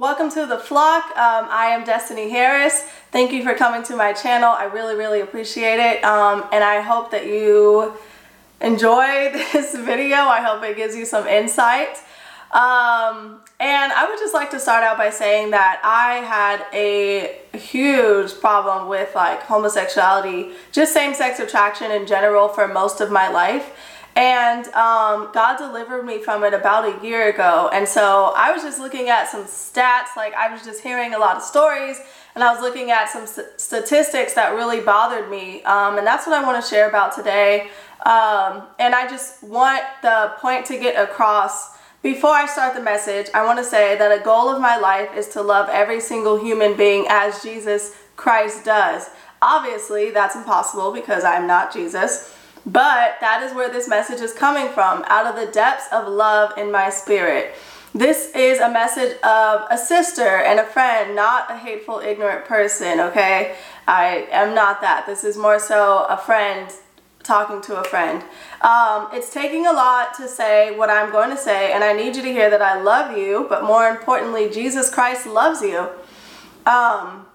Welcome to the flock. Um, I am Destiny Harris. Thank you for coming to my channel. I really, really appreciate it. Um, and I hope that you enjoy this video. I hope it gives you some insight. Um, and I would just like to start out by saying that I had a huge problem with like homosexuality, just same-sex attraction in general for most of my life. And um, God delivered me from it about a year ago. And so I was just looking at some stats, like I was just hearing a lot of stories and I was looking at some st statistics that really bothered me. Um, and that's what I want to share about today. Um, and I just want the point to get across before I start the message, I want to say that a goal of my life is to love every single human being as Jesus Christ does. Obviously, that's impossible because I'm not Jesus, but that is where this message is coming from, out of the depths of love in my spirit. This is a message of a sister and a friend, not a hateful, ignorant person, okay? I am not that. This is more so a friend talking to a friend. Um, it's taking a lot to say what I'm going to say, and I need you to hear that I love you, but more importantly, Jesus Christ loves you. Um,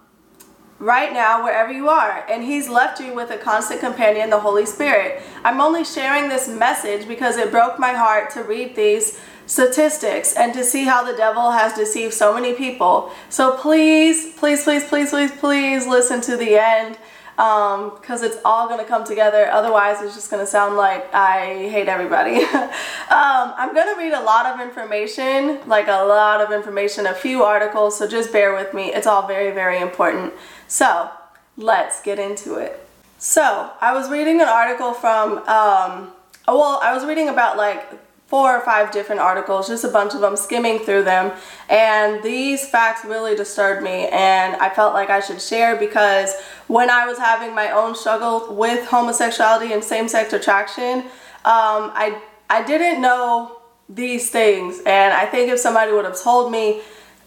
right now, wherever you are, and He's left you with a constant companion, the Holy Spirit. I'm only sharing this message because it broke my heart to read these statistics and to see how the devil has deceived so many people. So please, please, please, please, please, please listen to the end because um, it's all going to come together. Otherwise, it's just going to sound like I hate everybody. um, I'm going to read a lot of information, like a lot of information, a few articles, so just bear with me. It's all very, very important. So let's get into it. So I was reading an article from, um, well, I was reading about like four or five different articles, just a bunch of them, skimming through them. And these facts really disturbed me and I felt like I should share because when I was having my own struggle with homosexuality and same-sex attraction, um, I, I didn't know these things. And I think if somebody would have told me,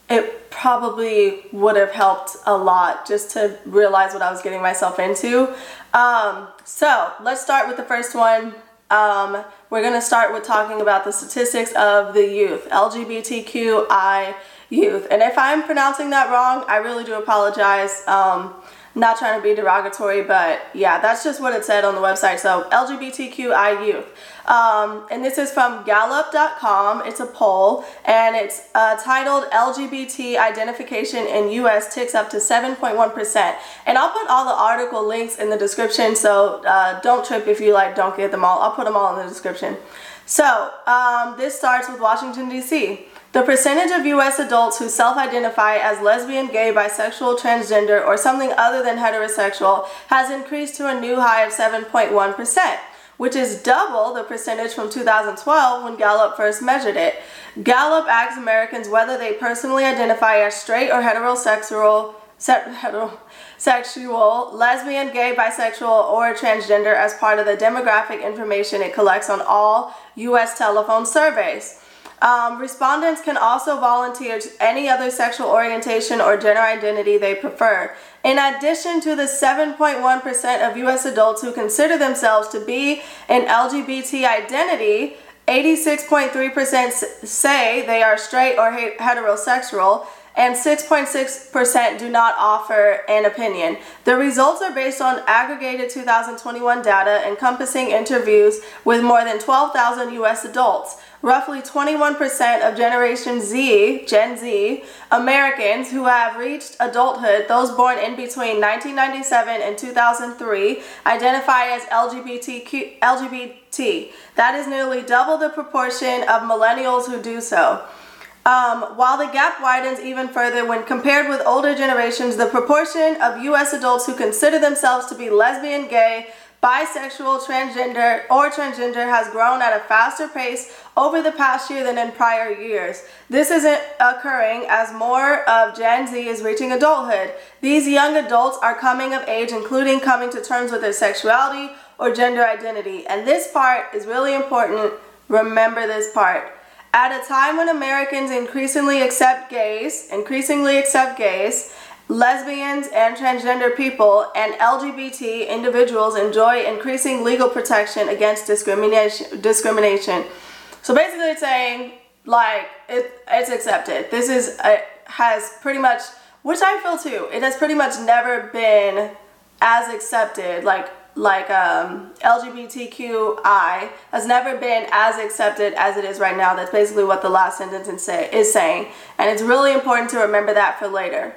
it probably would have helped a lot just to realize what I was getting myself into. Um, so let's start with the first one. Um, we're going to start with talking about the statistics of the youth, LGBTQI youth. And if I'm pronouncing that wrong, I really do apologize. Um, not trying to be derogatory, but yeah, that's just what it said on the website. So LGBTQI youth. Um, and this is from Gallup.com. It's a poll, and it's uh, titled LGBT identification in U.S. ticks up to 7.1%. And I'll put all the article links in the description, so uh, don't trip if you like don't get them all. I'll put them all in the description. So um, this starts with Washington, D.C. The percentage of U.S. adults who self-identify as lesbian, gay, bisexual, transgender, or something other than heterosexual has increased to a new high of 7.1%, which is double the percentage from 2012 when Gallup first measured it. Gallup asks Americans whether they personally identify as straight or heterosexual, heterosexual, lesbian, gay, bisexual, or transgender as part of the demographic information it collects on all U.S. telephone surveys. Um, respondents can also volunteer any other sexual orientation or gender identity they prefer. In addition to the 7.1% of U.S. adults who consider themselves to be an LGBT identity, 86.3% say they are straight or heterosexual, and 6.6% do not offer an opinion. The results are based on aggregated 2021 data encompassing interviews with more than 12,000 U.S. adults. Roughly 21% of Generation Z, Gen Z, Americans who have reached adulthood, those born in between 1997 and 2003, identify as LGBTQ, LGBT. That is nearly double the proportion of millennials who do so. Um, while the gap widens even further when compared with older generations, the proportion of U.S. adults who consider themselves to be lesbian, gay, bisexual, transgender, or transgender has grown at a faster pace over the past year than in prior years. This isn't occurring as more of Gen Z is reaching adulthood. These young adults are coming of age, including coming to terms with their sexuality or gender identity. And this part is really important. Remember this part. At a time when Americans increasingly accept gays, increasingly accept gays, lesbians and transgender people and LGBT individuals enjoy increasing legal protection against discrimination. discrimination. So basically it's saying like it, it's accepted. This is has pretty much, which I feel too, it has pretty much never been as accepted, like like um, LGBTQI has never been as accepted as it is right now. That's basically what the last sentence say, is saying. And it's really important to remember that for later.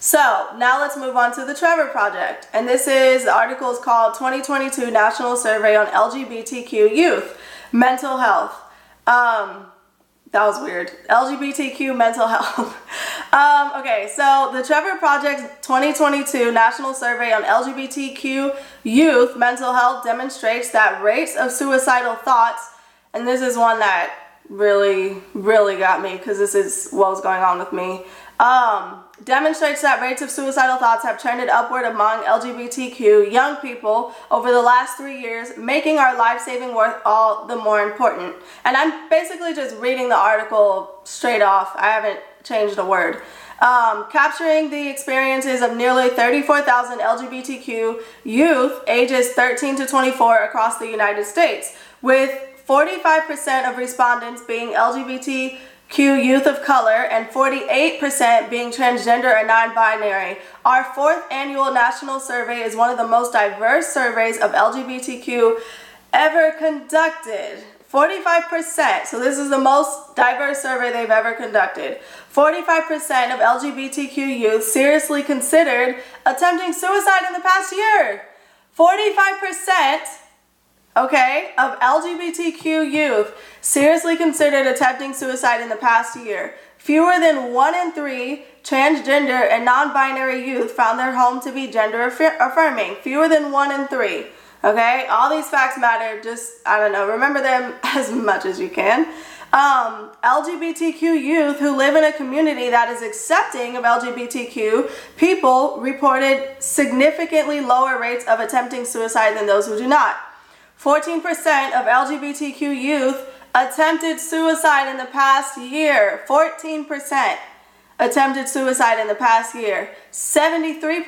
So now let's move on to the Trevor Project. And this is, the article is called 2022 National Survey on LGBTQ Youth Mental Health. Um, that was weird. LGBTQ mental health. um, okay, so the Trevor Project 2022 National Survey on LGBTQ Youth Mental Health demonstrates that rates of suicidal thoughts, and this is one that really, really got me because this is what was going on with me. Um, demonstrates that rates of suicidal thoughts have trended upward among LGBTQ young people over the last three years, making our life-saving work all the more important. And I'm basically just reading the article straight off. I haven't changed a word. Um, capturing the experiences of nearly 34,000 LGBTQ youth ages 13 to 24 across the United States, with 45% of respondents being LGBT Q youth of color, and 48% being transgender and non-binary. Our fourth annual national survey is one of the most diverse surveys of LGBTQ ever conducted. 45%, so this is the most diverse survey they've ever conducted. 45% of LGBTQ youth seriously considered attempting suicide in the past year. 45% okay, of LGBTQ youth seriously considered attempting suicide in the past year. Fewer than one in three transgender and non-binary youth found their home to be gender affirming. Fewer than one in three. Okay, all these facts matter. Just, I don't know, remember them as much as you can. Um, LGBTQ youth who live in a community that is accepting of LGBTQ people reported significantly lower rates of attempting suicide than those who do not. 14% of LGBTQ youth attempted suicide in the past year. 14% attempted suicide in the past year. 73%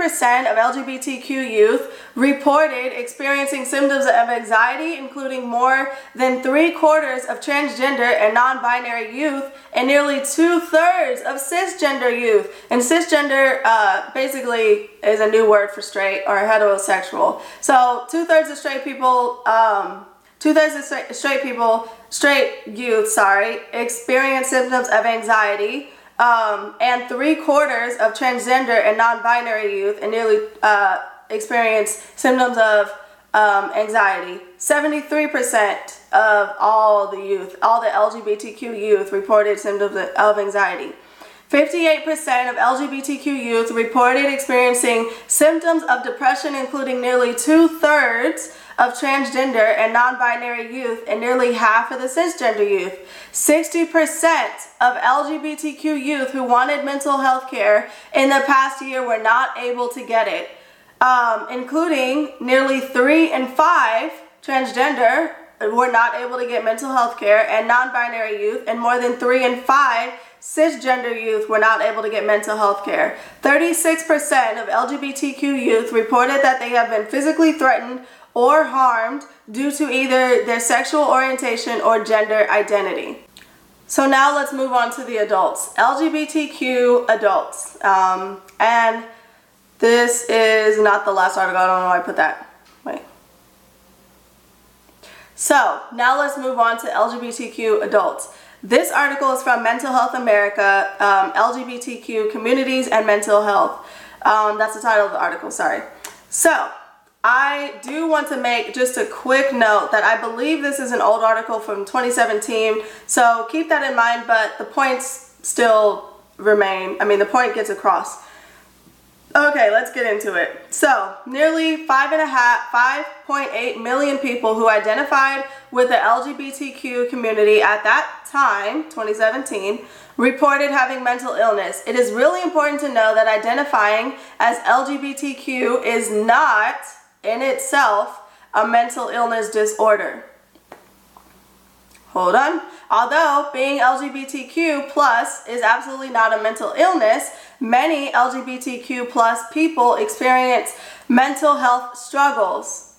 of LGBTQ youth reported experiencing symptoms of anxiety, including more than three quarters of transgender and non-binary youth, and nearly two-thirds of cisgender youth. And cisgender uh, basically is a new word for straight or heterosexual. So two-thirds of straight people, um, two-thirds of straight people, straight youth, sorry, experience symptoms of anxiety, um, and three quarters of transgender and non-binary youth and nearly uh, experience symptoms of um, anxiety. 73% of all the youth, all the LGBTQ youth reported symptoms of anxiety. 58% of LGBTQ youth reported experiencing symptoms of depression, including nearly two-thirds of transgender and non-binary youth and nearly half of the cisgender youth. 60% of LGBTQ youth who wanted mental health care in the past year were not able to get it, um, including nearly three and five transgender were not able to get mental health care and non-binary youth and more than three and five cisgender youth were not able to get mental health care. 36% of LGBTQ youth reported that they have been physically threatened or harmed due to either their sexual orientation or gender identity. So now let's move on to the adults. LGBTQ adults. Um, and this is not the last article. I don't know why I put that. Wait. So now let's move on to LGBTQ adults. This article is from Mental Health America, um, LGBTQ communities and mental health. Um, that's the title of the article, sorry. So I do want to make just a quick note that I believe this is an old article from 2017, so keep that in mind, but the points still remain. I mean, the point gets across. Okay, let's get into it. So, nearly five and a half, 5.8 million people who identified with the LGBTQ community at that time, 2017, reported having mental illness. It is really important to know that identifying as LGBTQ is not in itself a mental illness disorder. Hold on. Although being LGBTQ plus is absolutely not a mental illness, many LGBTQ plus people experience mental health struggles.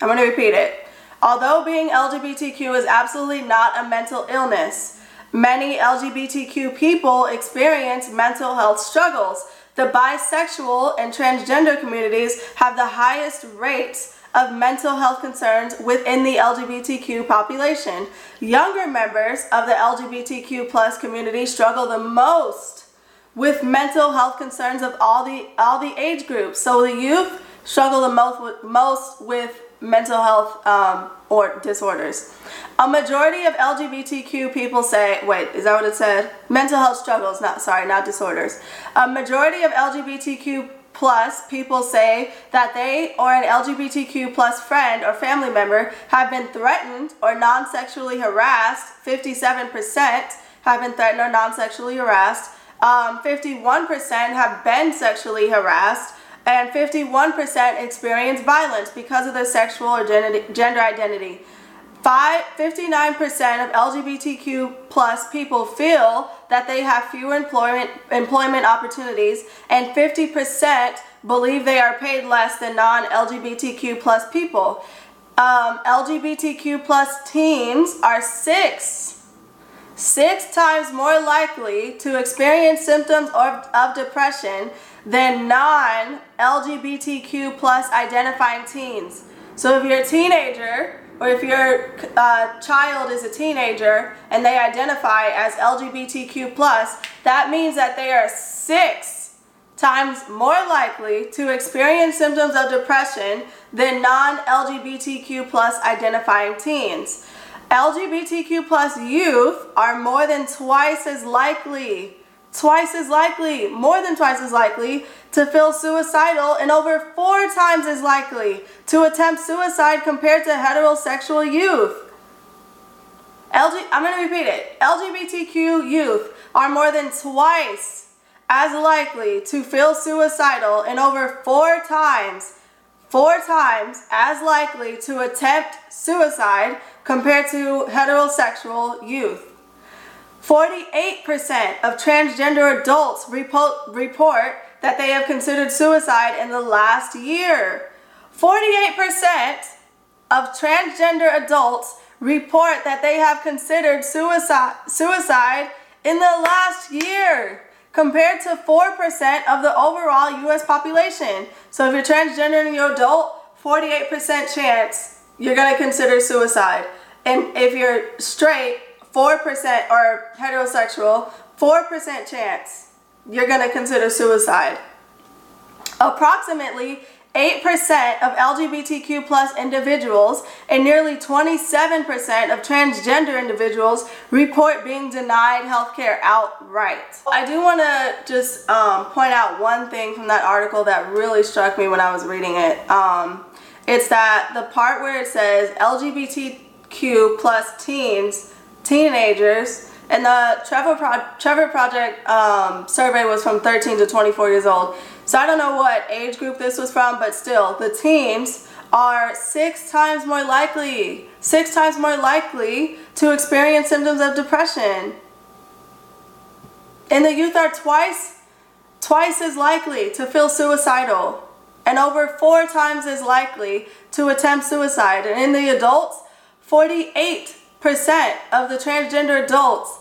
I'm going to repeat it. Although being LGBTQ is absolutely not a mental illness, Many LGBTQ people experience mental health struggles. The bisexual and transgender communities have the highest rates of mental health concerns within the LGBTQ population. Younger members of the LGBTQ plus community struggle the most with mental health concerns of all the all the age groups. So the youth struggle the most with, most with mental health um, or disorders. A majority of LGBTQ people say, wait, is that what it said? Mental health struggles, not sorry, not disorders. A majority of LGBTQ plus people say that they or an LGBTQ plus friend or family member have been threatened or non-sexually harassed. 57% have been threatened or non-sexually harassed. Um, 51% have been sexually harassed and 51% experience violence because of their sexual or gender identity. 59% of LGBTQ plus people feel that they have fewer employment, employment opportunities and 50% believe they are paid less than non-LGBTQ plus people. Um, LGBTQ plus teens are six, six times more likely to experience symptoms of, of depression than non-LGBTQ plus identifying teens. So if you're a teenager or if your uh, child is a teenager and they identify as LGBTQ that means that they are six times more likely to experience symptoms of depression than non-LGBTQ plus identifying teens. LGBTQ plus youth are more than twice as likely twice as likely, more than twice as likely, to feel suicidal and over four times as likely to attempt suicide compared to heterosexual youth. LG, I'm going to repeat it. LGBTQ youth are more than twice as likely to feel suicidal and over four times, four times as likely to attempt suicide compared to heterosexual youth. 48% of transgender adults report that they have considered suicide in the last year. 48% of transgender adults report that they have considered suicide, suicide in the last year compared to 4% of the overall US population. So if you're transgender and you're adult, 48% chance you're going to consider suicide. And if you're straight, 4% or heterosexual, 4% chance you're going to consider suicide. Approximately 8% of LGBTQ plus individuals and nearly 27% of transgender individuals report being denied healthcare outright. I do want to just um, point out one thing from that article that really struck me when I was reading it. Um, it's that the part where it says LGBTQ plus teens teenagers. And the Trevor, Pro Trevor Project um, survey was from 13 to 24 years old. So I don't know what age group this was from, but still, the teens are six times more likely, six times more likely to experience symptoms of depression. And the youth are twice, twice as likely to feel suicidal and over four times as likely to attempt suicide. And in the adults, 48 percent of the transgender adults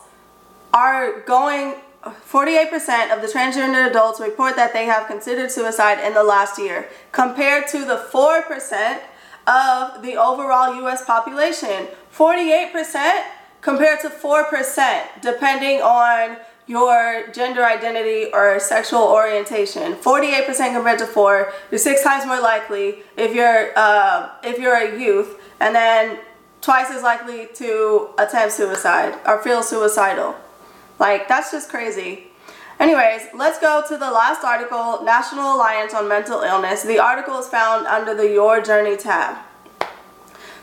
are going 48% of the transgender adults report that they have considered suicide in the last year compared to the 4% of the overall US population. 48% compared to 4% depending on your gender identity or sexual orientation. 48% compared to 4 you're six times more likely if you're uh, if you're a youth. And then twice as likely to attempt suicide or feel suicidal. Like, that's just crazy. Anyways, let's go to the last article, National Alliance on Mental Illness. The article is found under the Your Journey tab.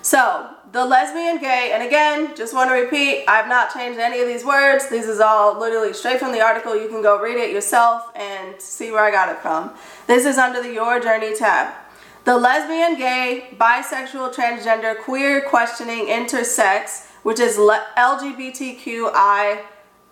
So, the lesbian, gay, and again, just want to repeat, I've not changed any of these words. This is all literally straight from the article. You can go read it yourself and see where I got it from. This is under the Your Journey tab. The lesbian, gay, bisexual, transgender, queer, questioning, intersex, which is LGBTQI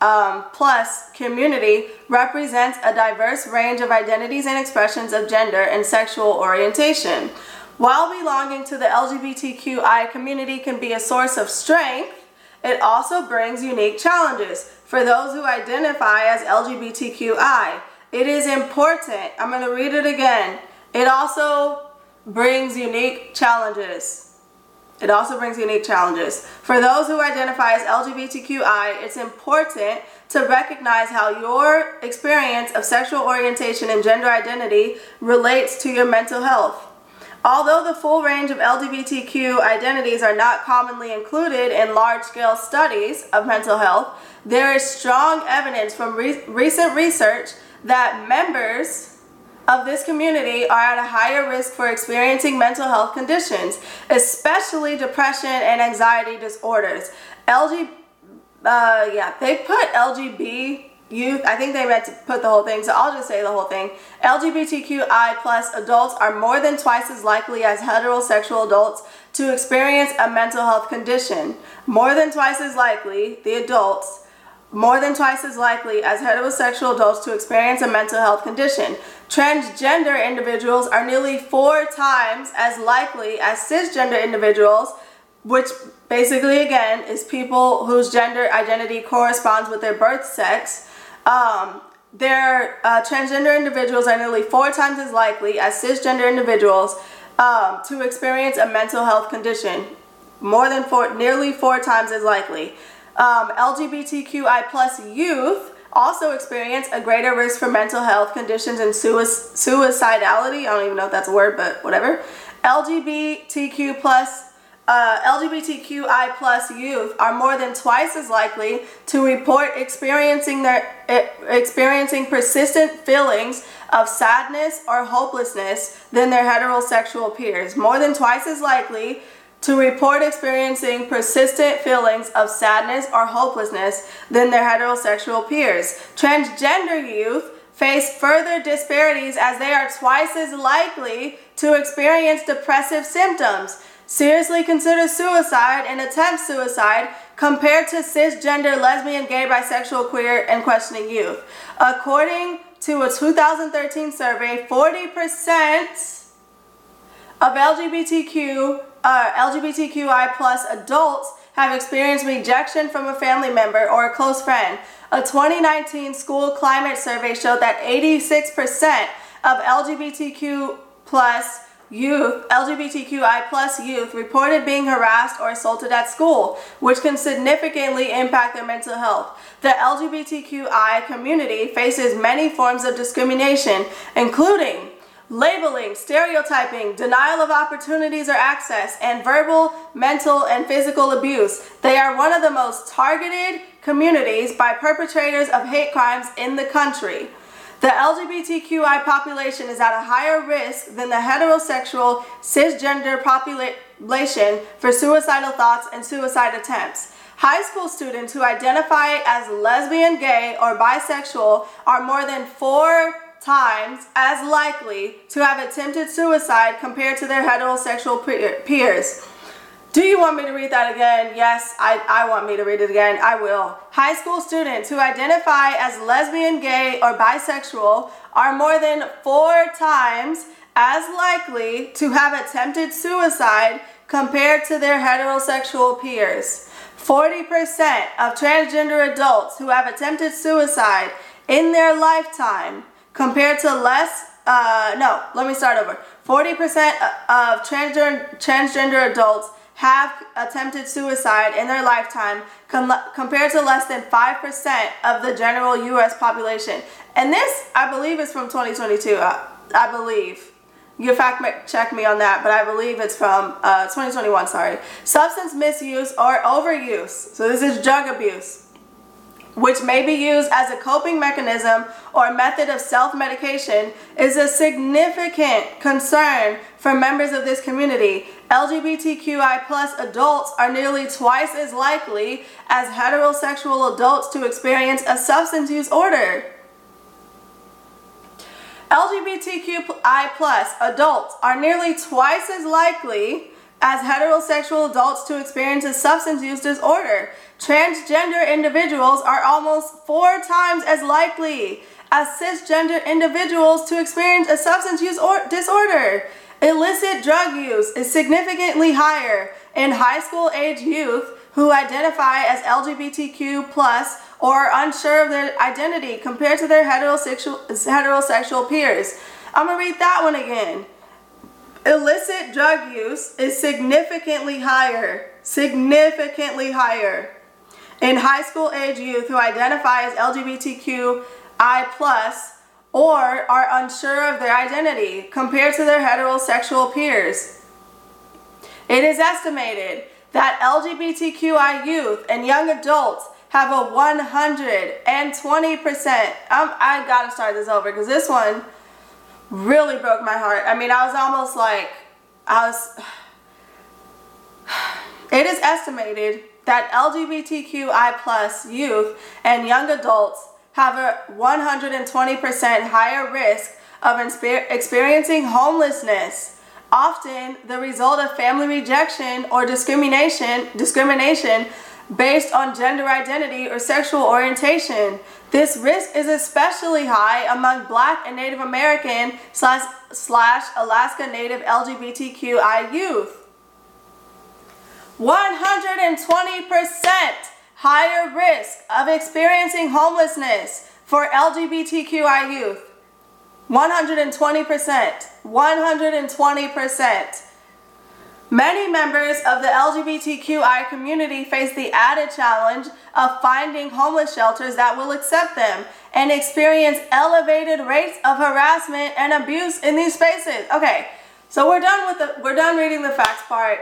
um, plus community, represents a diverse range of identities and expressions of gender and sexual orientation. While belonging to the LGBTQI community can be a source of strength, it also brings unique challenges for those who identify as LGBTQI. It is important. I'm going to read it again. It also brings unique challenges. It also brings unique challenges. For those who identify as LGBTQI, it's important to recognize how your experience of sexual orientation and gender identity relates to your mental health. Although the full range of LGBTQ identities are not commonly included in large-scale studies of mental health, there is strong evidence from re recent research that members of this community are at a higher risk for experiencing mental health conditions, especially depression and anxiety disorders. LG, uh, yeah, they put LGB youth, I think they meant to put the whole thing, so I'll just say the whole thing. LGBTQI plus adults are more than twice as likely as heterosexual adults to experience a mental health condition. More than twice as likely, the adults, more than twice as likely as heterosexual adults to experience a mental health condition. Transgender individuals are nearly four times as likely as cisgender individuals, which basically again is people whose gender identity corresponds with their birth sex um, their uh, transgender individuals are nearly four times as likely as cisgender individuals um, to experience a mental health condition. More than four, nearly four times as likely. Um, LGBTQI plus youth also experience a greater risk for mental health conditions and suicidality. I don't even know if that's a word, but whatever. LGBTQ plus uh, LGBTQI plus youth are more than twice as likely to report experiencing their experiencing persistent feelings of sadness or hopelessness than their heterosexual peers. More than twice as likely to report experiencing persistent feelings of sadness or hopelessness than their heterosexual peers. Transgender youth face further disparities as they are twice as likely to experience depressive symptoms seriously consider suicide and attempt suicide compared to cisgender, lesbian, gay, bisexual, queer, and questioning youth. According to a 2013 survey, 40% of LGBTQ, uh, LGBTQI plus adults have experienced rejection from a family member or a close friend. A 2019 school climate survey showed that 86% of LGBTQ plus youth, LGBTQI plus youth reported being harassed or assaulted at school, which can significantly impact their mental health. The LGBTQI community faces many forms of discrimination, including labeling, stereotyping, denial of opportunities or access, and verbal, mental, and physical abuse. They are one of the most targeted communities by perpetrators of hate crimes in the country. The LGBTQI population is at a higher risk than the heterosexual cisgender population for suicidal thoughts and suicide attempts. High school students who identify as lesbian, gay, or bisexual are more than four times as likely to have attempted suicide compared to their heterosexual peers. Do you want me to read that again? Yes, I, I want me to read it again. I will. High school students who identify as lesbian, gay, or bisexual are more than four times as likely to have attempted suicide compared to their heterosexual peers. 40% of transgender adults who have attempted suicide in their lifetime compared to less, uh, no, let me start over. 40% of transgender, transgender adults have attempted suicide in their lifetime com compared to less than 5% of the general U.S. population. And this, I believe, is from 2022. I, I believe. You fact check me on that, but I believe it's from uh, 2021, sorry. Substance misuse or overuse. So this is drug abuse which may be used as a coping mechanism or method of self-medication, is a significant concern for members of this community. LGBTQI plus adults are nearly twice as likely as heterosexual adults to experience a substance use order. LGBTQI plus adults are nearly twice as likely as heterosexual adults to experience a substance use disorder. Transgender individuals are almost four times as likely as cisgender individuals to experience a substance use disorder. Illicit drug use is significantly higher in high school age youth who identify as LGBTQ plus or are unsure of their identity compared to their heterosexual, heterosexual peers. I'm to read that one again. Illicit drug use is significantly higher, significantly higher in high school age youth who identify as LGBTQI plus or are unsure of their identity compared to their heterosexual peers. It is estimated that LGBTQI youth and young adults have a 120%. Um, I gotta start this over because this one really broke my heart. I mean, I was almost like, I was. It is estimated that LGBTQI plus youth and young adults have a 120% higher risk of experiencing homelessness, often the result of family rejection or discrimination, discrimination based on gender identity or sexual orientation. This risk is especially high among black and Native American slash, slash Alaska Native LGBTQI youth. 120% higher risk of experiencing homelessness for LGBTQI youth. 120%. 120%. Many members of the LGBTQI community face the added challenge of finding homeless shelters that will accept them and experience elevated rates of harassment and abuse in these spaces. Okay, so we're done with the we're done reading the facts part.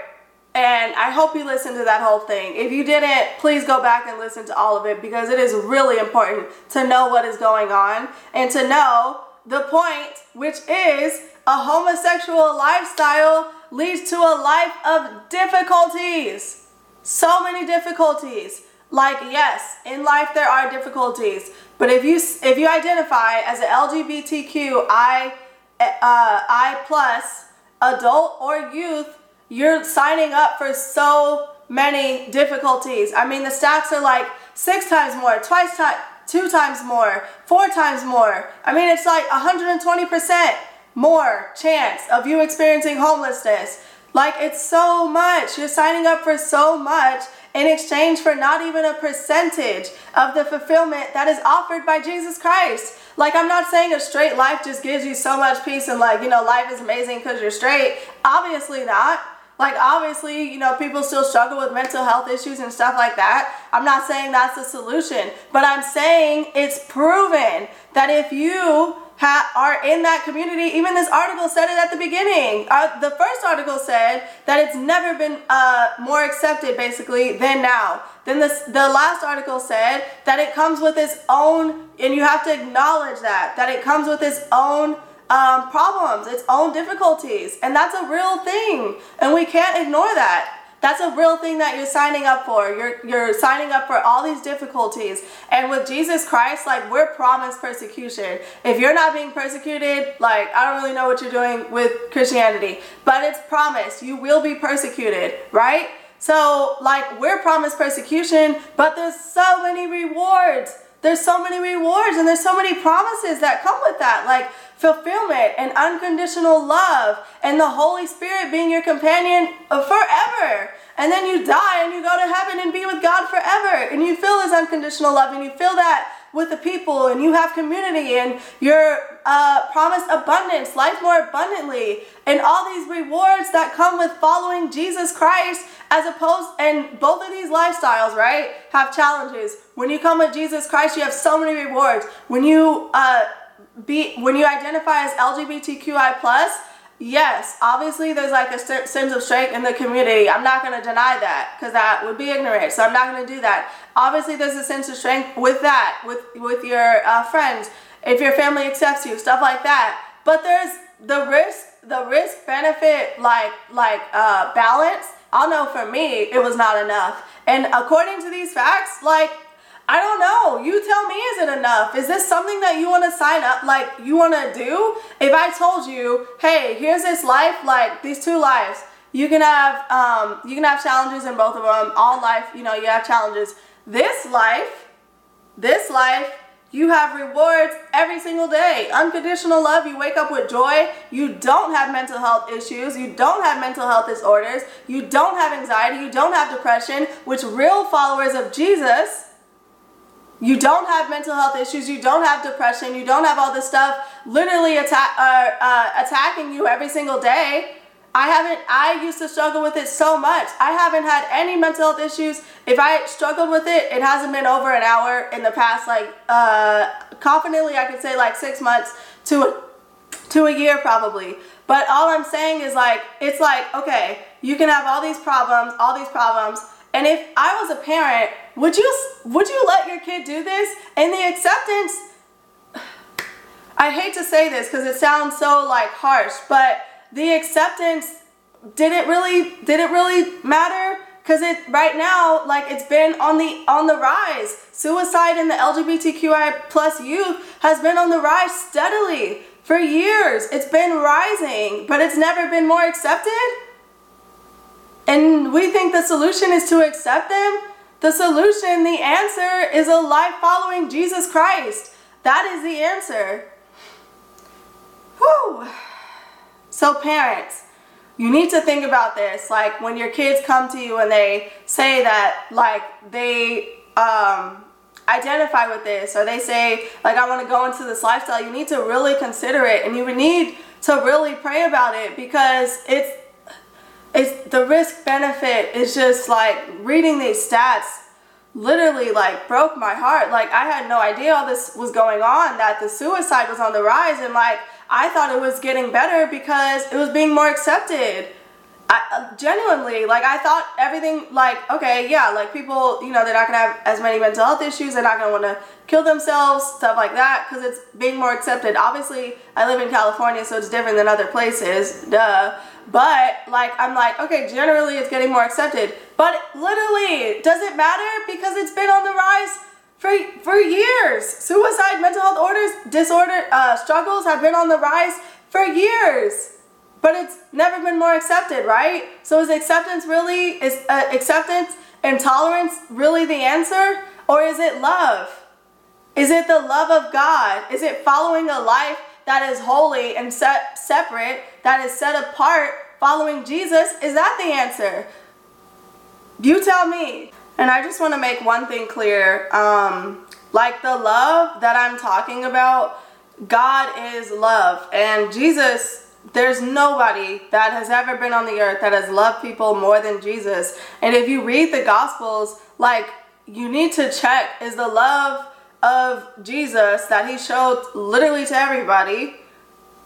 And I hope you listened to that whole thing. If you didn't, please go back and listen to all of it because it is really important to know what is going on and to know the point, which is a homosexual lifestyle leads to a life of difficulties. So many difficulties. Like yes, in life there are difficulties, but if you if you identify as an LGBTQ I uh, I plus adult or youth you're signing up for so many difficulties. I mean, the stats are like six times more, twice time, two times more, four times more. I mean, it's like 120% more chance of you experiencing homelessness. Like, it's so much. You're signing up for so much in exchange for not even a percentage of the fulfillment that is offered by Jesus Christ. Like, I'm not saying a straight life just gives you so much peace and, like, you know, life is amazing because you're straight. Obviously not. Like, obviously, you know, people still struggle with mental health issues and stuff like that. I'm not saying that's the solution, but I'm saying it's proven that if you ha- are in that community, even this article said it at the beginning. Uh, the first article said that it's never been uh, more accepted, basically, than now. Then this, the last article said that it comes with its own, and you have to acknowledge that, that it comes with its own um, problems, its own difficulties. And that's a real thing. And we can't ignore that. That's a real thing that you're signing up for. You're you're signing up for all these difficulties. And with Jesus Christ, like we're promised persecution. If you're not being persecuted, like I don't really know what you're doing with Christianity, but it's promised. You will be persecuted, right? So, like we're promised persecution, but there's so many rewards. There's so many rewards and there's so many promises that come with that. Like fulfillment and unconditional love and the Holy Spirit being your companion forever. And then you die and you go to heaven and be with God forever. And you feel His unconditional love and you feel that with the people and you have community and you're uh, promised abundance, life more abundantly, and all these rewards that come with following Jesus Christ as opposed, and both of these lifestyles, right, have challenges. When you come with Jesus Christ, you have so many rewards. When you, uh, be when you identify as LGBTQI plus, yes, obviously there's like a sense of strength in the community. I'm not going to deny that because that would be ignorant. So I'm not going to do that. Obviously, there's a sense of strength with that, with with your uh, friends, if your family accepts you, stuff like that. But there's the risk, the risk benefit, like like uh, balance. I'll know for me, it was not enough. And according to these facts, like I don't know. You tell me, is it enough? Is this something that you want to sign up, like you want to do? If I told you, hey, here's this life, like these two lives, you can have, um, you can have challenges in both of them. All life, you know, you have challenges. This life, this life, You have rewards every single day. Unconditional love, you wake up with joy. You don't have mental health issues. You don't have mental health disorders. You don't have anxiety. You don't have depression, which real followers of Jesus, you don't have mental health issues. You don't have depression. You don't have all this stuff literally uh, uh, attacking you every single day. I haven't, I used to struggle with it so much. I haven't had any mental health issues. If I struggled with it, it hasn't been over an hour in the past, like, uh, confidently, I could say like six months to to a year probably. But all I'm saying is like, it's like, okay, you can have all these problems, all these problems. And if I was a parent, would you, would you let your kid do this? And the acceptance, I hate to say this because it sounds so like harsh, but the acceptance didn't really did it really matter because it right now like it's been on the on the rise. Suicide in the lgbtqi plus youth has been on the rise steadily for years. It's been rising but it's never been more accepted. And we think the solution is to accept them the solution the answer is a life following jesus christ that is the answer Whew. So parents, you need to think about this. Like when your kids come to you and they say that like they um, identify with this or they say like I want to go into this lifestyle, you need to really consider it and you would need to really pray about it because it's it's the risk benefit is just like reading these stats literally like broke my heart like i had no idea all this was going on that the suicide was on the rise and like I thought it was getting better because it was being more accepted. I, uh, genuinely, like I thought everything, like okay, yeah, like people, you know, they're not gonna have as many mental health issues. They're not gonna want to kill themselves, stuff like that, because it's being more accepted. Obviously, I live in California, so it's different than other places, duh. But like, I'm like, okay, generally, it's getting more accepted. But literally, does it matter because it's been on the rise? for, for years. Suicide, mental health orders, disorder, uh, struggles have been on the rise for years. But it's never been more accepted, right? So is acceptance really, is uh, acceptance and tolerance really the answer? Or is it love? Is it the love of God? Is it following a life that is holy and set, separate, that is set apart, following Jesus? Is that the answer? You tell me. And I just want to make one thing clear. Um, like the love that I'm talking about, God is love. And Jesus, there's nobody that has ever been on the earth that has loved people more than Jesus. And if you read the Gospels, like you need to check is the love of Jesus that he showed literally to everybody,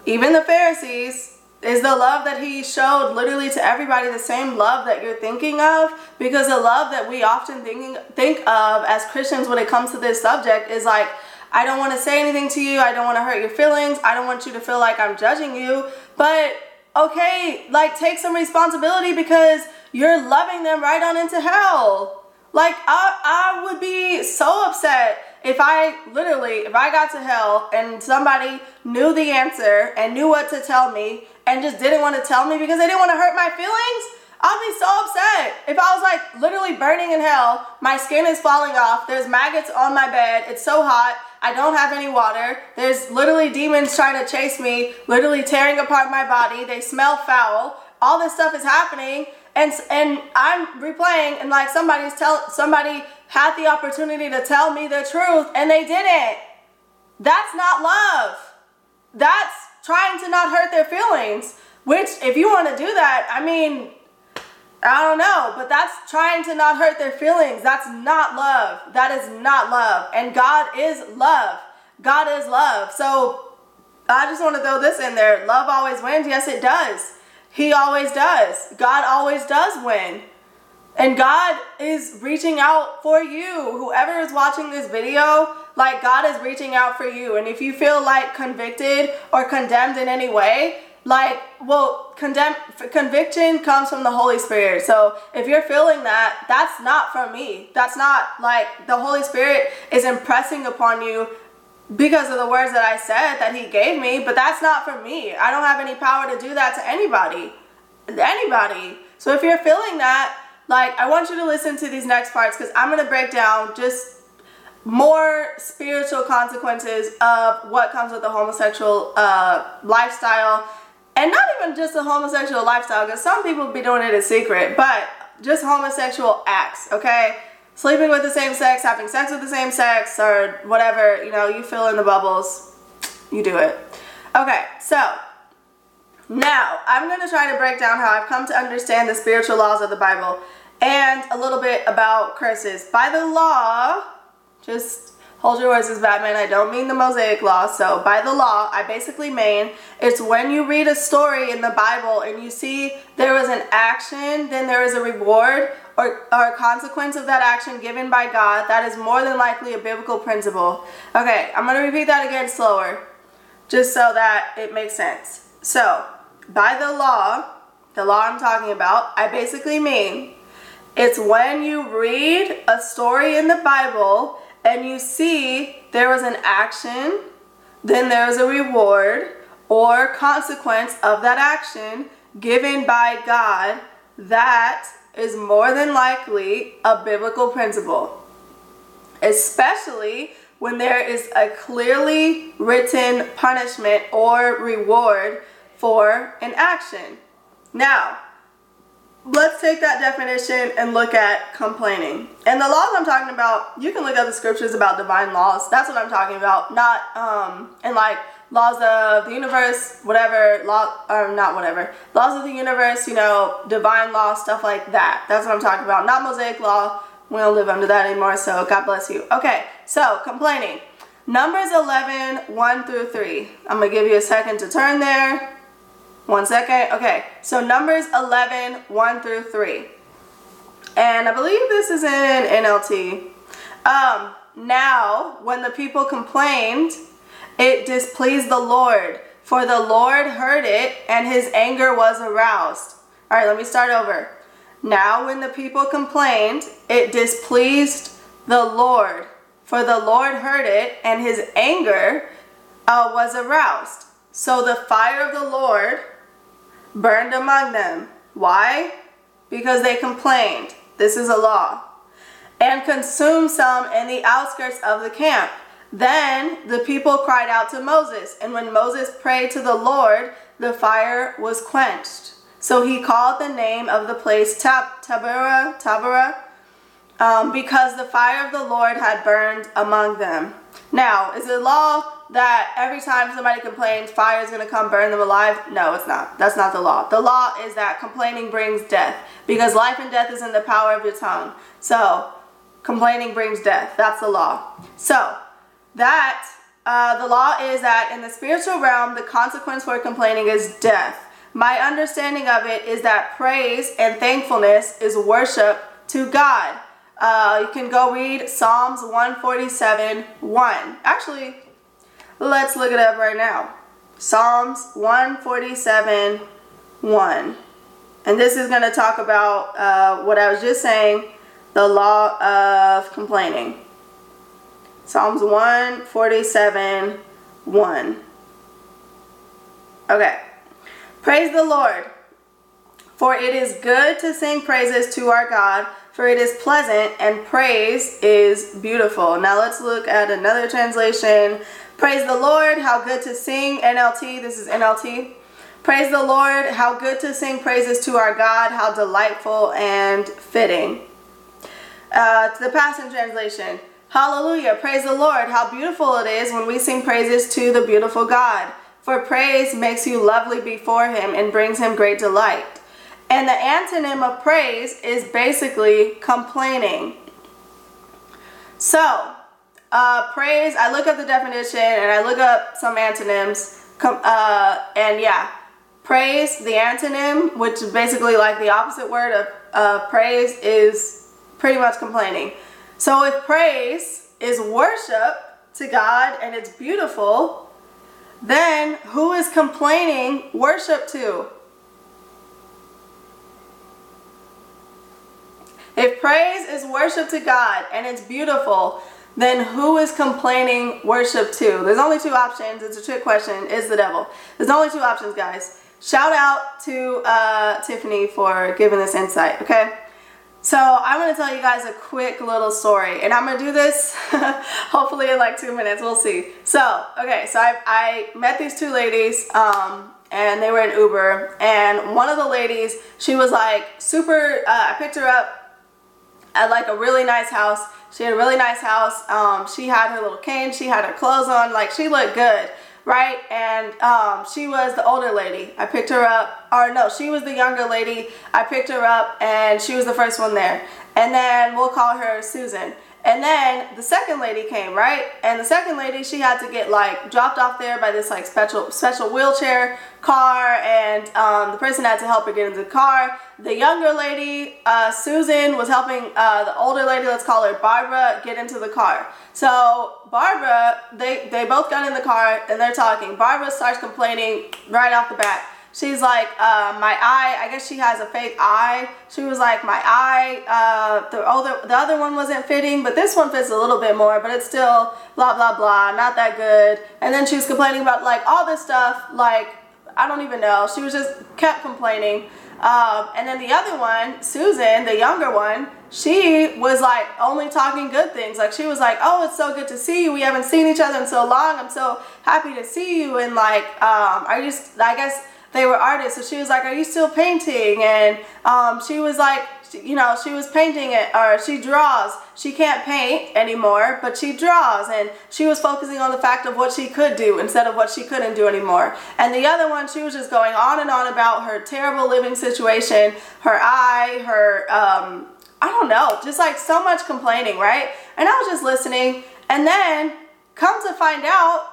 even the Pharisees, is the love that he showed literally to everybody the same love that you're thinking of? Because the love that we often thinking think of as Christians when it comes to this subject is like I don't want to say anything to you I don't want to hurt your feelings I don't want you to feel like I'm judging you. But okay like take some responsibility because you're loving them right on into hell. Like I, I would be so upset if I literally if I got to hell and somebody knew the answer and knew what to tell me and just didn't want to tell me because they didn't want to hurt my feelings, I'll be so upset. If I was like literally burning in hell, my skin is falling off, there's maggots on my bed, it's so hot, I don't have any water, there's literally demons trying to chase me, literally tearing apart my body, they smell foul, all this stuff is happening, and and I'm replaying and like somebody's tell somebody had the opportunity to tell me the truth and they didn't. That's not love. That's trying to not hurt their feelings. Which, if you want to do that, I mean, I don't know, but that's trying to not hurt their feelings. That's not love. That is not love. And God is love. God is love. So I just want to throw this in there. Love always wins. Yes, it does. He always does. God always does win. And God is reaching out for you. Whoever is watching this video, like God is reaching out for you. And if you feel like convicted or condemned in any way, like, well, condemn, conviction comes from the Holy Spirit. So if you're feeling that, that's not from me. That's not like the Holy Spirit is impressing upon you because of the words that I said that He gave me, but that's not from me. I don't have any power to do that to anybody. Anybody. So if you're feeling that, like, I want you to listen to these next parts because I'm going to break down just more spiritual consequences of what comes with the homosexual uh, lifestyle. And not even just the homosexual lifestyle, because some people be doing it in secret, but just homosexual acts, okay? Sleeping with the same sex, having sex with the same sex, or whatever, you know, you fill in the bubbles, you do it. Okay, so now I'm going to try to break down how I've come to understand the spiritual laws of the Bible and a little bit about curses. By the law, just hold your horses, Batman. I don't mean the Mosaic law. So by the law, I basically mean it's when you read a story in the Bible and you see there was an action, then there is a reward or, or a consequence of that action given by God. That is more than likely a biblical principle. Okay, I'm going to repeat that again slower, just so that it makes sense. So, by the law, the law I'm talking about, I basically mean it's when you read a story in the Bible and you see there was an action, then there was a reward or consequence of that action given by God that is more than likely a biblical principle, especially when there is a clearly written punishment or reward for an action. Now, let's take that definition and look at complaining. And the laws I'm talking about, you can look at the scriptures about divine laws. That's what I'm talking about. Not um and like laws of the universe, whatever, law or not whatever. Laws of the universe, you know, divine law, stuff like that. That's what I'm talking about. Not Mosaic law. We don't live under that anymore, so God bless you. Okay, so complaining. Numbers 11, 1 through 3. I'm going to give you a second to turn there. One second. Okay, so Numbers 11, 1 through 3. And I believe this is in NLT. Um, now, when the people complained, it displeased the Lord, for the Lord heard it, and his anger was aroused. All right, let me start over. Now, when the people complained, it displeased the Lord, for the Lord heard it, and his anger uh, was aroused. So the fire of the Lord burned among them. Why? Because they complained. This is a law. And consumed some in the outskirts of the camp. Then the people cried out to Moses, and when Moses prayed to the Lord, the fire was quenched. So he called the name of the place Tab- Taberah, um, because the fire of the Lord had burned among them. Now, is it law that every time somebody complains, fire is going to come burn them alive? No, it's not. That's not the law. The law is that complaining brings death because life and death is in the power of your tongue. So, complaining brings death. That's the law. So, that uh, the law is that in the spiritual realm, the consequence for complaining is death. My understanding of it is that praise and thankfulness is worship to God. Uh, you can go read Psalms 147 1. Actually, let's look it up right now. Psalms 147 1. And this is going to talk about uh, what I was just saying the law of complaining. Psalms 147 1. Okay. Praise the Lord. For it is good to sing praises to our God for it is pleasant and praise is beautiful. Now let's look at another translation. Praise the Lord, how good to sing. NLT, this is NLT. Praise the Lord, how good to sing praises to our God, how delightful and fitting. Uh, to the Passion Translation. Hallelujah, praise the Lord, how beautiful it is when we sing praises to the beautiful God. For praise makes you lovely before him and brings him great delight. And the antonym of praise is basically complaining. So, uh, praise, I look up the definition and I look up some antonyms. Uh, and yeah, praise, the antonym, which is basically like the opposite word of uh, praise, is pretty much complaining. So, if praise is worship to God and it's beautiful, then who is complaining worship to? If praise is worship to God and it's beautiful, then who is complaining worship to? There's only two options. It's a trick question. Is the devil. There's only two options, guys. Shout out to uh, Tiffany for giving this insight, okay? So I'm to tell you guys a quick little story. And I'm to do this hopefully in like two minutes. We'll see. So, okay, so I, I met these two ladies. Um, and they were in Uber. And one of the ladies, she was like super, uh, I picked her up at like a really nice house. She had a really nice house. Um, she had her little cane. She had her clothes on. Like she looked good right? And um, she was the older lady. I picked her up, or no, she was the younger lady. I picked her up and she was the first one there. And then we'll call her Susan. And then the second lady came, right? And the second lady, she had to get like dropped off there by this like special special wheelchair car, and um, the person had to help her get into the car. The younger lady, uh, Susan, was helping uh, the older lady, let's call her Barbara, get into the car. So Barbara, they they both got in the car and they're talking. Barbara starts complaining right off the bat she's like, uh, my eye, I guess she has a fake eye. She was like, my eye, uh, the, other, the other one wasn't fitting, but this one fits a little bit more, but it's still blah, blah, blah, not that good. And then she was complaining about like all this stuff, like, I don't even know. She was just kept complaining. Um, and then the other one, Susan, the younger one, she was like only talking good things. Like she was like, "Oh, it's so good to see you. We haven't seen each other in so long. I'm so happy to see you." And like, um, I just, I guess they were artists. So she was like, are you still painting? And um, she was like, you know, she was painting it, or she draws. She can't paint anymore, but she draws. And she was focusing on the fact of what she could do instead of what she couldn't do anymore. And the other one, she was just going on and on about her terrible living situation, her eye, her, um, I don't know, just like so much complaining, right? And I was just listening. And then come to find out,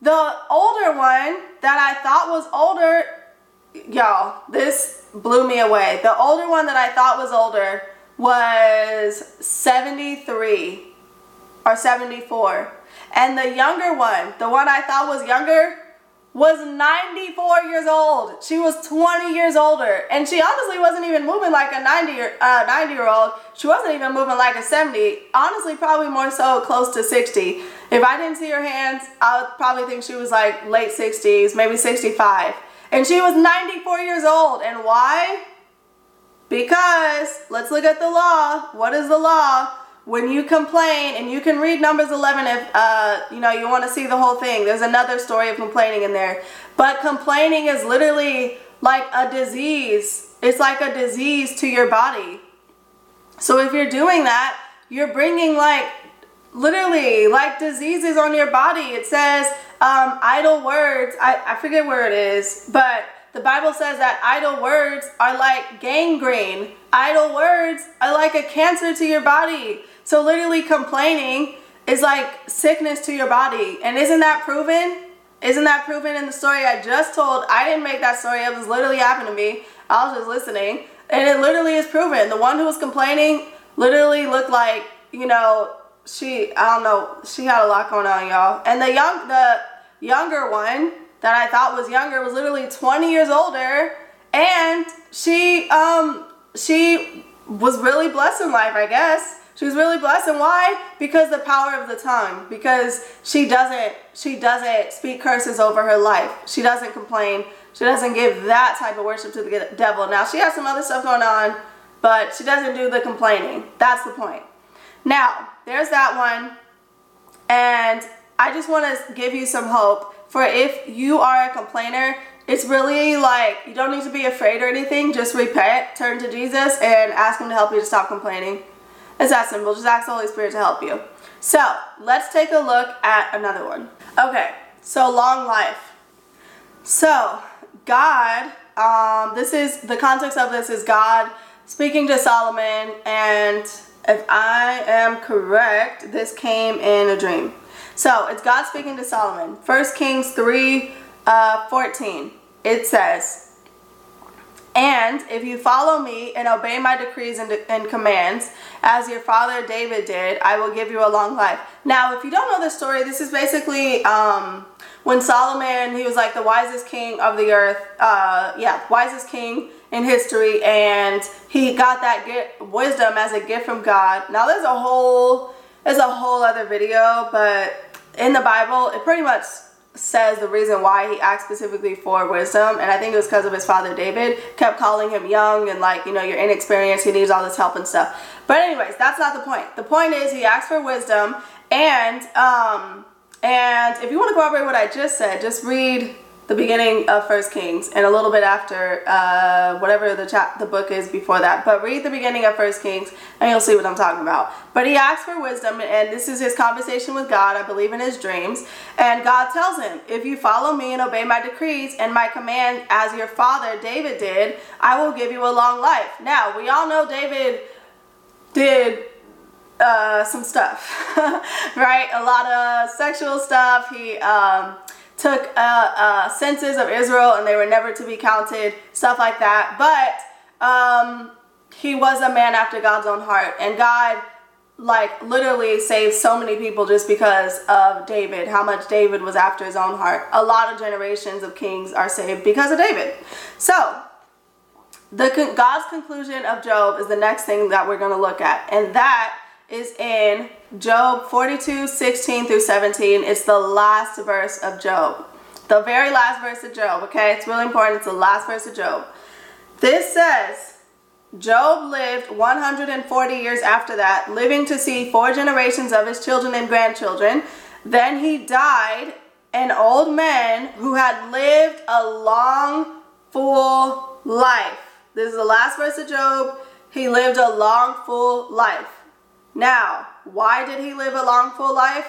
the older one that I thought was older y'all, this blew me away. The older one that I thought was older was 73 or 74. And the younger one, the one I thought was younger, was 94 years old. She was 20 years older. And she honestly wasn't even moving like a 90 year, uh, 90 year old. She wasn't even moving like a 70. Honestly, probably more so close to 60. If I didn't see her hands, I would probably think she was like late 60s, maybe 65. And she was 94 years old. And why? Because, let's look at the law. What is the law? When you complain, and you can read Numbers 11 if, uh, you know, you want to see the whole thing. There's another story of complaining in there. But complaining is literally like a disease. It's like a disease to your body. So if you're doing that, you're bringing like literally like diseases on your body. It says um, idle words, I, I forget where it is, but the Bible says that idle words are like gangrene. Idle words are like a cancer to your body. So literally complaining is like sickness to your body. And isn't that proven? Isn't that proven in the story I just told? I didn't make that story up. It was literally happened to me. I was just listening. And it literally is proven. The one who was complaining literally looked like, you know, she, I don't know, she had a lot going on, y'all. And the young, the younger one that I thought was younger was literally 20 years older and she um she was really blessed in life I guess she was really blessed. And why? Because the power of the tongue. Because she doesn't she doesn't speak curses over her life. She doesn't complain. She doesn't give that type of worship to the devil. Now she has some other stuff going on but she doesn't do the complaining. That's the point. Now there's that one. And I just want to give you some hope. For if you are a complainer, it's really like you don't need to be afraid or anything. Just repent, turn to Jesus, and ask Him to help you to stop complaining. It's that simple. Just ask the Holy Spirit to help you. So let's take a look at another one. Okay, so long life. So God, um, this is the context of this is God speaking to Solomon, and if I am correct, this came in a dream. So it's God speaking to Solomon. 1 Kings 3 uh, 14. It says, and if you follow me and obey my decrees and, and, commands, as your father David did, I will give you a long life. Now, if you don't know this story, this is basically um, when Solomon, he was like the wisest king of the earth. Uh, yeah, wisest king in history. And he got that gift, wisdom as a gift from God. Now, there's a whole, there's a whole other video, but in the Bible, it pretty much says the reason why he asked specifically for wisdom, and I think it was because of his father David kept calling him young and like, you know, you're inexperienced, he needs all this help and stuff. But anyways, that's not the point. The point is he asked for wisdom and um and if you want to corroborate what I just said, just read the beginning of First Kings and a little bit after uh, whatever the chap the book is before that. But read the beginning of First Kings and you'll see what I'm talking about. But he asks for wisdom and this is his conversation with God, I believe in his dreams. And God tells him, if you follow me and obey my decrees and my command as your father David did, I will give you a long life. Now, we all know David did uh, some stuff, right? A lot of sexual stuff. He um, took uh, uh, census of Israel and they were never to be counted, stuff like that. But um, he was a man after God's own heart, and God like literally saved so many people just because of David, how much David was after his own heart. A lot of generations of kings are saved because of David. So, the God's conclusion of Job is the next thing that we're going to look at, and that is in Job 42, 16 through 17. It's the last verse of Job. The very last verse of Job, okay? It's really important. It's the last verse of Job. This says, Job lived 140 years after that, living to see four generations of his children and grandchildren. Then he died, an old man who had lived a long, full life. This is the last verse of Job. He lived a long, full life. Now, why did he live a long, full life?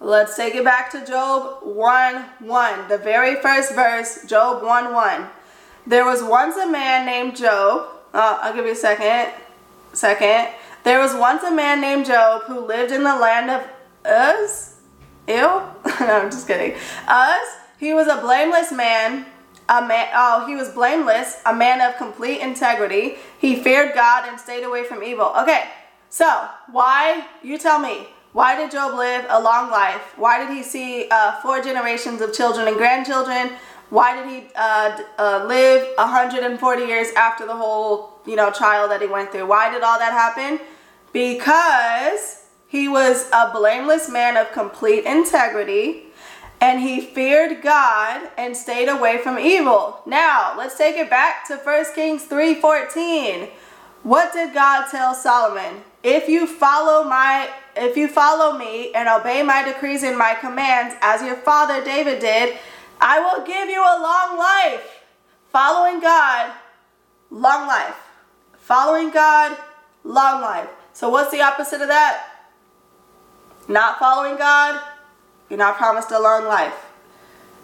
Let's take it back to Job 1 1. The very first verse, Job 1 1. There was once a man named Job. Uh, I'll give you a second. Second. There was once a man named Job who lived in the land of Uz. Ew? no, I'm just kidding. Uz. He was a blameless man. A man, oh, he was blameless, a man of complete integrity. He feared God and stayed away from evil. Okay, so, why, you tell me, why did Job live a long life? Why did he see uh, four generations of children and grandchildren? Why did he uh, uh, live 140 years after the whole, you know, trial that he went through? Why did all that happen? Because he was a blameless man of complete integrity and he feared God and stayed away from evil. Now, let's take it back to 1 Kings 3:14. What did God tell Solomon? If you follow my if you follow me and obey my decrees and my commands as your father David did, I will give you a long life. Following God, long life. Following God, long life. So what's the opposite of that? Not following God, you're not promised a long life.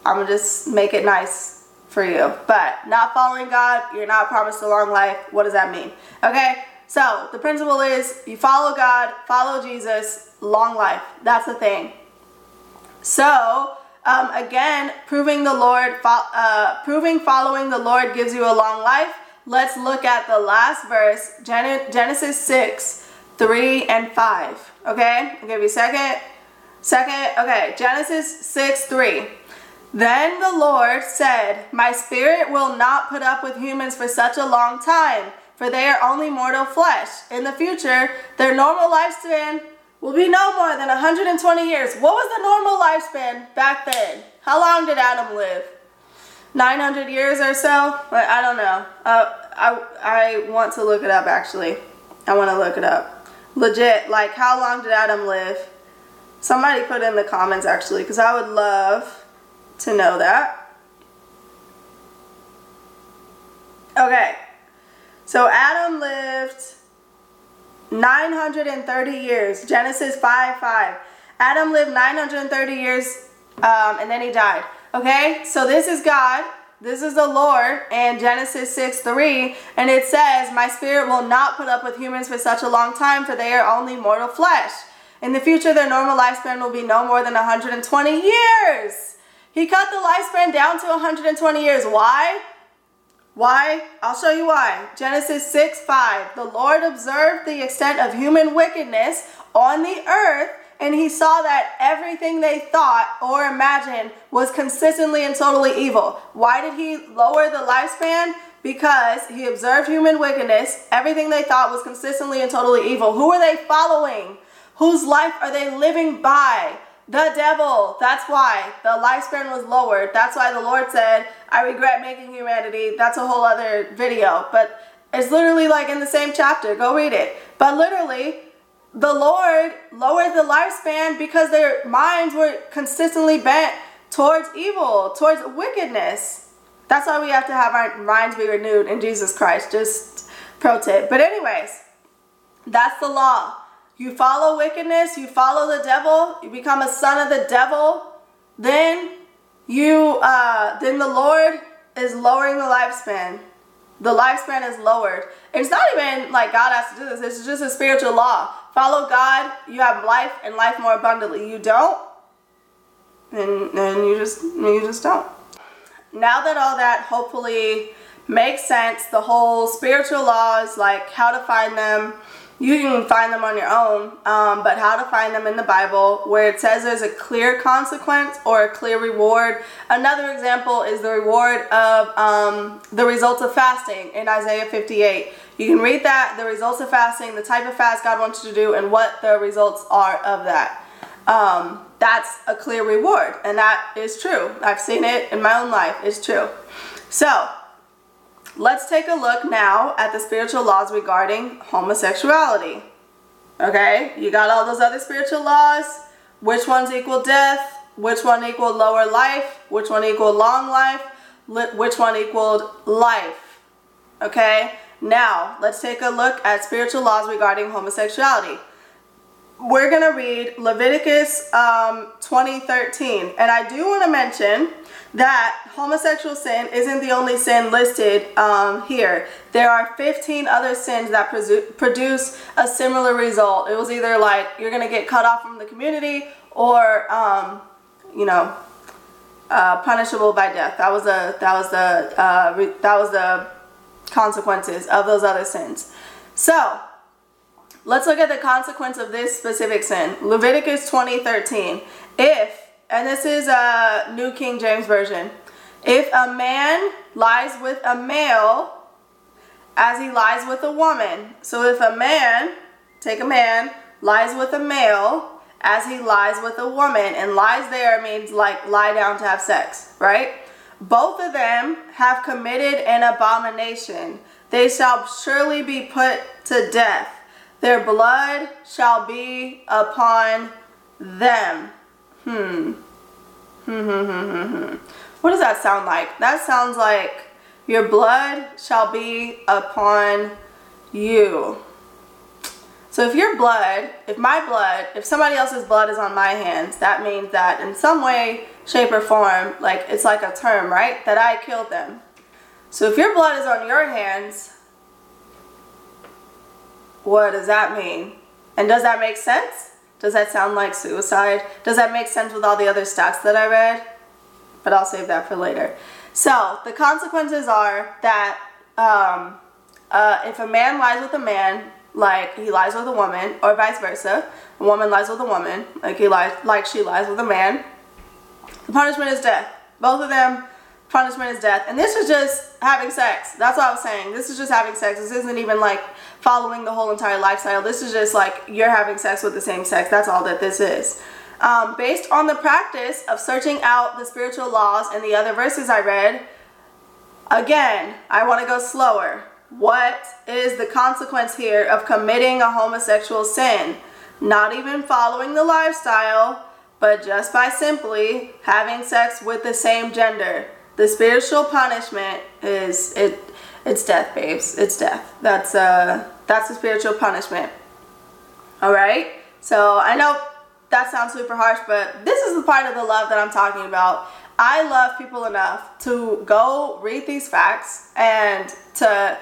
I'm going to just make it nice for you. But not following God, you're not promised a long life. What does that mean? Okay? So the principle is you follow God, follow Jesus, long life. That's the thing. So um, again, proving the Lord, uh, proving following the Lord gives you a long life. Let's look at the last verse, Genesis 6, 3 and 5. Okay, I'll give you a second. Second, okay, Genesis 6, 3. Then the Lord said, My spirit will not put up with humans for such a long time for they are only mortal flesh. In the future, their normal lifespan will be no more than 120 years. What was the normal lifespan back then? How long did Adam live? 900 years or so? I don't know. Uh, I, I want to look it up actually. I want to look it up. Legit, like how long did Adam live? Somebody put in the comments actually because I would love to know that. Okay. So Adam lived 930 years. Genesis 5 5. Adam lived 930 years um, and then he died. Okay, so this is God. This is the Lord in Genesis 6 3. And it says, My spirit will not put up with humans for such a long time, for they are only mortal flesh. In the future, their normal lifespan will be no more than 120 years. He cut the lifespan down to 120 years. Why? Why? I'll show you why. Genesis 6 5. The Lord observed the extent of human wickedness on the earth, and he saw that everything they thought or imagined was consistently and totally evil. Why did he lower the lifespan? Because he observed human wickedness. Everything they thought was consistently and totally evil. Who are they following? Whose life are they living by? The devil. That's why the lifespan was lowered. That's why the Lord said, I regret making humanity. That's a whole other video. But it's literally like in the same chapter. Go read it. But literally, the Lord lowered the lifespan because their minds were consistently bent towards evil, towards wickedness. That's why we have to have our minds be renewed in Jesus Christ. Just pro tip. But anyways, that's the law. You follow wickedness, you follow the devil, you become a son of the devil, then you uh then the Lord is lowering the lifespan. The lifespan is lowered. It's not even like God has to do this. It's just a spiritual law. Follow God, you have life and life more abundantly. You don't, and then you just you just don't. Now that all that hopefully makes sense, the whole spiritual laws, like how to find them, you can find them on your own, um, but how to find them in the Bible where it says there's a clear consequence or a clear reward. Another example is the reward of um, the results of fasting in Isaiah 58. You can read that, the results of fasting, the type of fast God wants you to do, and what the results are of that. Um, that's a clear reward, and that is true. I've seen it in my own life, it's true. So, Let's take a look now at the spiritual laws regarding homosexuality. Okay, you got all those other spiritual laws. Which ones equal death? Which one equal lower life? Which one equal long life? Which one equaled life? Okay, now let's take a look at spiritual laws regarding homosexuality. We're going to read Leviticus um, 2013. And I do want to mention that homosexual sin isn't the only sin listed um, here. There are 15 other sins that produce a similar result. It was either like you're going to get cut off from the community or, um, you know, uh, punishable by death. That was the that was the uh, that was the consequences of those other sins. So let's look at the consequence of this specific sin. Leviticus 20:13. If and this is a New King James Version. If a man lies with a male as he lies with a woman. So if a man, take a man, lies with a male as he lies with a woman, and lies there means like lie down to have sex, right? Both of them have committed an abomination. They shall surely be put to death. Their blood shall be upon them. Hmm. Hmm, hmm, hmm. What does that sound like? That sounds like your blood shall be upon you. So if your blood, if my blood, if somebody else's blood is on my hands, that means that in some way, shape, or form, like it's like a term, right? That I killed them. So if your blood is on your hands, what does that mean? And does that make sense? Does that sound like suicide? Does that make sense with all the other stats that I read? But I'll save that for later. So the consequences are that um, uh, if a man lies with a man, like he lies with a woman, or vice versa, a woman lies with a woman, like he lies, like she lies with a man, the punishment is death. Both of them punishment is death. And this is just having sex. That's what I was saying. This is just having sex. This isn't even like following the whole entire lifestyle. This is just like you're having sex with the same sex. That's all that this is. Um, based on the practice of searching out the spiritual laws and the other verses I read, again, I want to go slower. What is the consequence here of committing a homosexual sin? Not even following the lifestyle, but just by simply having sex with the same gender. The spiritual punishment is it it's death, babes. It's death. That's uh that's the spiritual punishment. All right? So, I know that sounds super harsh, but this is the part of the love that I'm talking about. I love people enough to go read these facts and to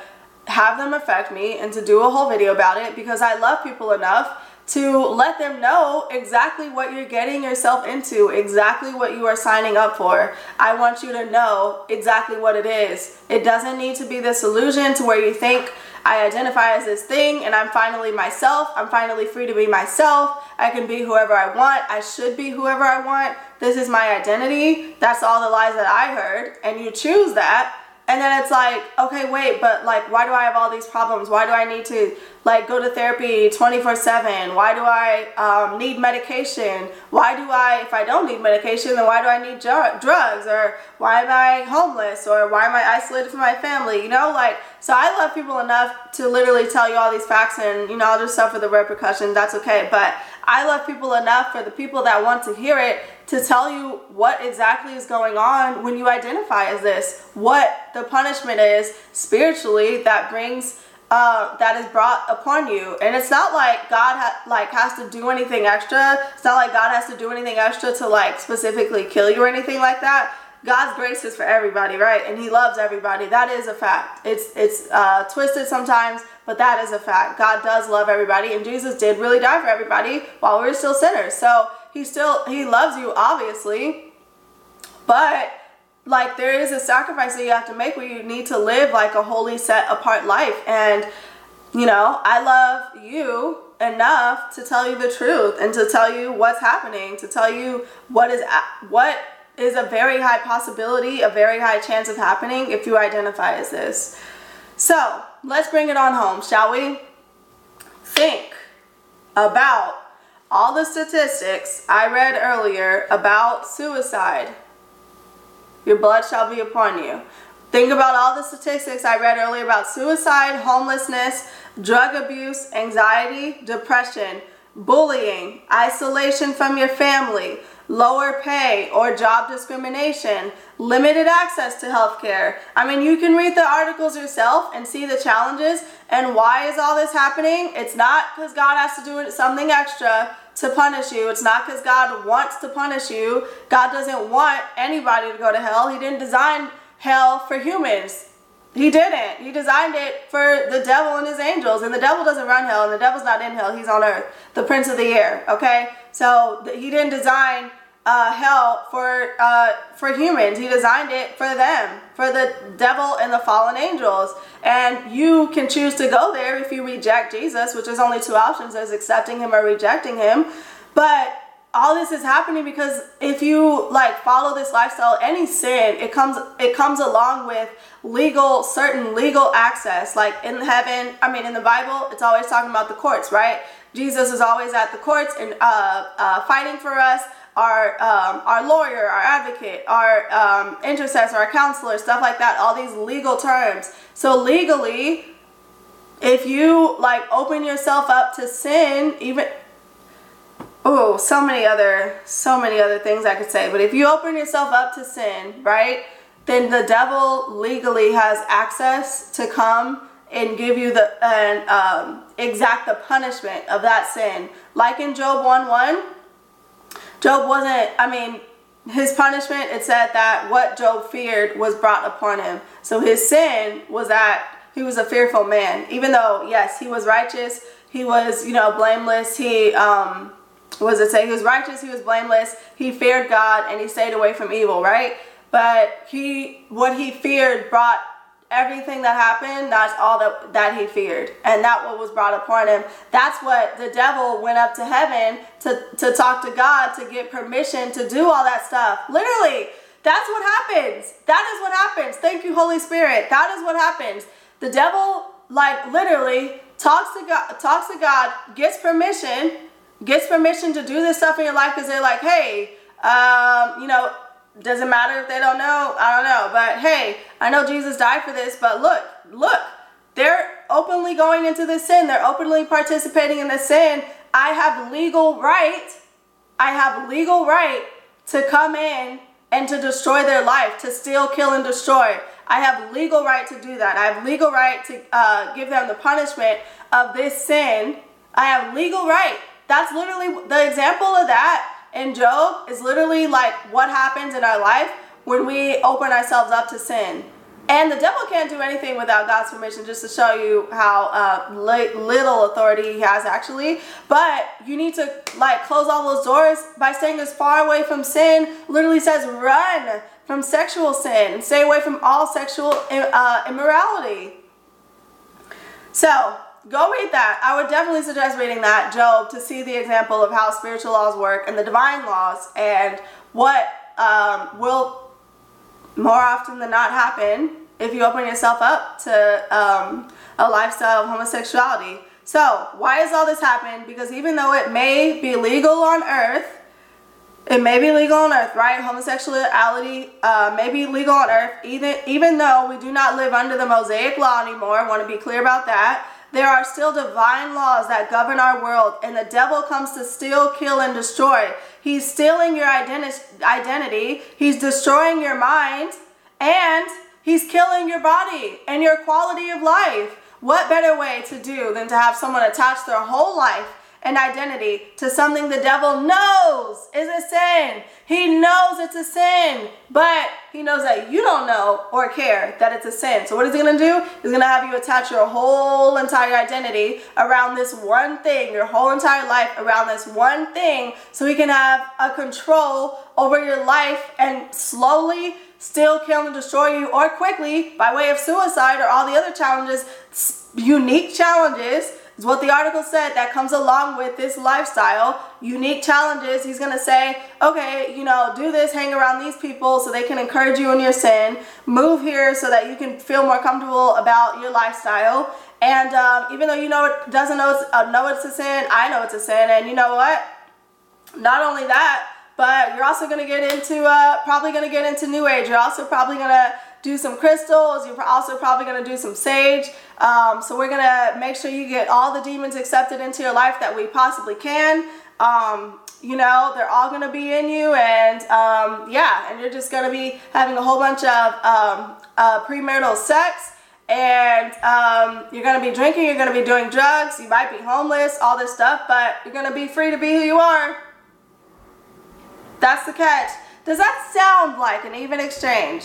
have them affect me and to do a whole video about it because I love people enough to let them know exactly what you're getting yourself into, exactly what you are signing up for. I want you to know exactly what it is. It doesn't need to be this illusion to where you think I identify as this thing and I'm finally myself. I'm finally free to be myself. I can be whoever I want. I should be whoever I want. This is my identity. That's all the lies that I heard. And you choose that and then it's like okay wait but like why do i have all these problems? Why do i need to like go to therapy 24 7 why do i um, need medication? Why do i if i don't need medication then why do i need dr- drugs? Or why am i homeless? Or why am i isolated from my family? You know like so i love people enough to literally tell you all these facts and you know i'll just suffer the repercussions. That's okay. But i love people enough for the people that want to hear it to tell you what exactly is going on when you identify as this, what the punishment is spiritually that brings uh, that is brought upon you. And it's not like God ha- like has to do anything extra. It's not like God has to do anything extra to like specifically kill you or anything like that. God's grace is for everybody, right? And He loves everybody. That is a fact. It's it's uh, twisted sometimes, but that is a fact. God does love everybody, and Jesus did really die for everybody while we were still sinners. So he still he loves you obviously but like there is a sacrifice that you have to make where you need to live like a holy set apart life and you know i love you enough to tell you the truth and to tell you what's happening to tell you what is what is a very high possibility a very high chance of happening if you identify as this so let's bring it on home shall we think about all the statistics I read earlier about suicide. Your blood shall be upon you. Think about all the statistics I read earlier about suicide, homelessness, drug abuse, anxiety, depression, bullying, isolation from your family, lower pay or job discrimination, limited access to health care. I mean, you can read the articles yourself and see the challenges and why is all this happening? It's not because God has to do something extra to punish you. It's not because God wants to punish you. God doesn't want anybody to go to hell. He didn't design hell for humans. He didn't. He designed it for the devil and his angels. And the devil doesn't run hell, and the devil's not in hell. He's on earth, the prince of the air. Okay? So he didn't design uh, hell for uh, for humans. He designed it for them, for the devil and the fallen angels. And you can choose to go there if you reject Jesus, which is only two options: as accepting him or rejecting him. But all this is happening because if you like follow this lifestyle any sin it comes it comes along with legal certain legal access. Like in heaven i mean in the bible it's always talking about the courts right? Jesus is always at the courts and uh, uh, fighting for us. Our um, our lawyer our advocate our um, intercessor our counselor stuff like that all these legal terms. So legally if you like open yourself up to sin even oh, so many other, so many other things I could say. But if you open yourself up to sin, right, then the devil legally has access to come and give you the and um, exact the punishment of that sin. Like in Job 1 1, Job wasn't, I mean, his punishment, it said that what Job feared was brought upon him. So his sin was that he was a fearful man. Even though, yes, he was righteous, he was, you know, blameless, he, um, was it say he was righteous, he was blameless, he feared God, and he stayed away from evil, right? But he, what he feared brought everything that happened, that's all that, that he feared. And that what was brought upon him. That's what the devil went up to heaven to, to talk to God to get permission to do all that stuff. Literally, that's what happens. That is what happens. Thank you, Holy Spirit. That is what happens. The devil, like literally, talks to God, talks to God, gets permission gets permission to do this stuff in your life because they're like, hey, um, you know, doesn't matter if they don't know, I don't know. But hey, I know Jesus died for this, but look, look, they're openly going into this sin. They're openly participating in this sin. I have legal right, I have legal right to come in and to destroy their life, to steal, kill, and destroy. I have legal right to do that. I have legal right to uh, give them the punishment of this sin. I have legal right that's literally the example of that in Job is literally like what happens in our life when we open ourselves up to sin. And the devil can't do anything without God's permission, just to show you how uh, little authority he has actually. But you need to like close all those doors by staying as far away from sin. Literally says run from sexual sin, stay away from all sexual uh, immorality. So go read that. I would definitely suggest reading that, Job, to see the example of how spiritual laws work and the divine laws and what um, will more often than not happen if you open yourself up to um, a lifestyle of homosexuality. So, why is all this happening? Because even though it may be legal on earth, it may be legal on earth, right? Homosexuality uh, may be legal on earth, even, even though we do not live under the Mosaic law anymore. I want to be clear about that. There are still divine laws that govern our world, and the devil comes to steal, kill, and destroy. He's stealing your identi- identity, he's destroying your mind, and he's killing your body and your quality of life. What better way to do than to have someone attach their whole life and identity to something the devil knows is a sin. He knows it's a sin, but he knows that you don't know or care that it's a sin. So what is he to do? He's to have you attach your whole entire identity around this one thing, your whole entire life around this one thing so he can have a control over your life and slowly still kill and destroy you or quickly by way of suicide or all the other challenges, unique challenges is what the article said that comes along with this lifestyle. Unique challenges. He's going to say, okay, you know, do this, hang around these people so they can encourage you in your sin. Move here so that you can feel more comfortable about your lifestyle. And um, even though you know it doesn't know it's, uh, know it's a sin, I know it's a sin. And you know what? Not only that, but you're also going to get into, uh, probably going to get into New Age. You're also probably going to do some crystals. You're also probably going to do some sage. Um, so we're going to make sure you get all the demons accepted into your life that we possibly can. Um, you know, they're all going to be in you. And um, yeah, and you're just going to be having a whole bunch of um, uh, premarital sex. And um, you're going to be drinking, you're going to be doing drugs, you might be homeless, all this stuff, but you're going to be free to be who you are. That's the catch. Does that sound like an even exchange?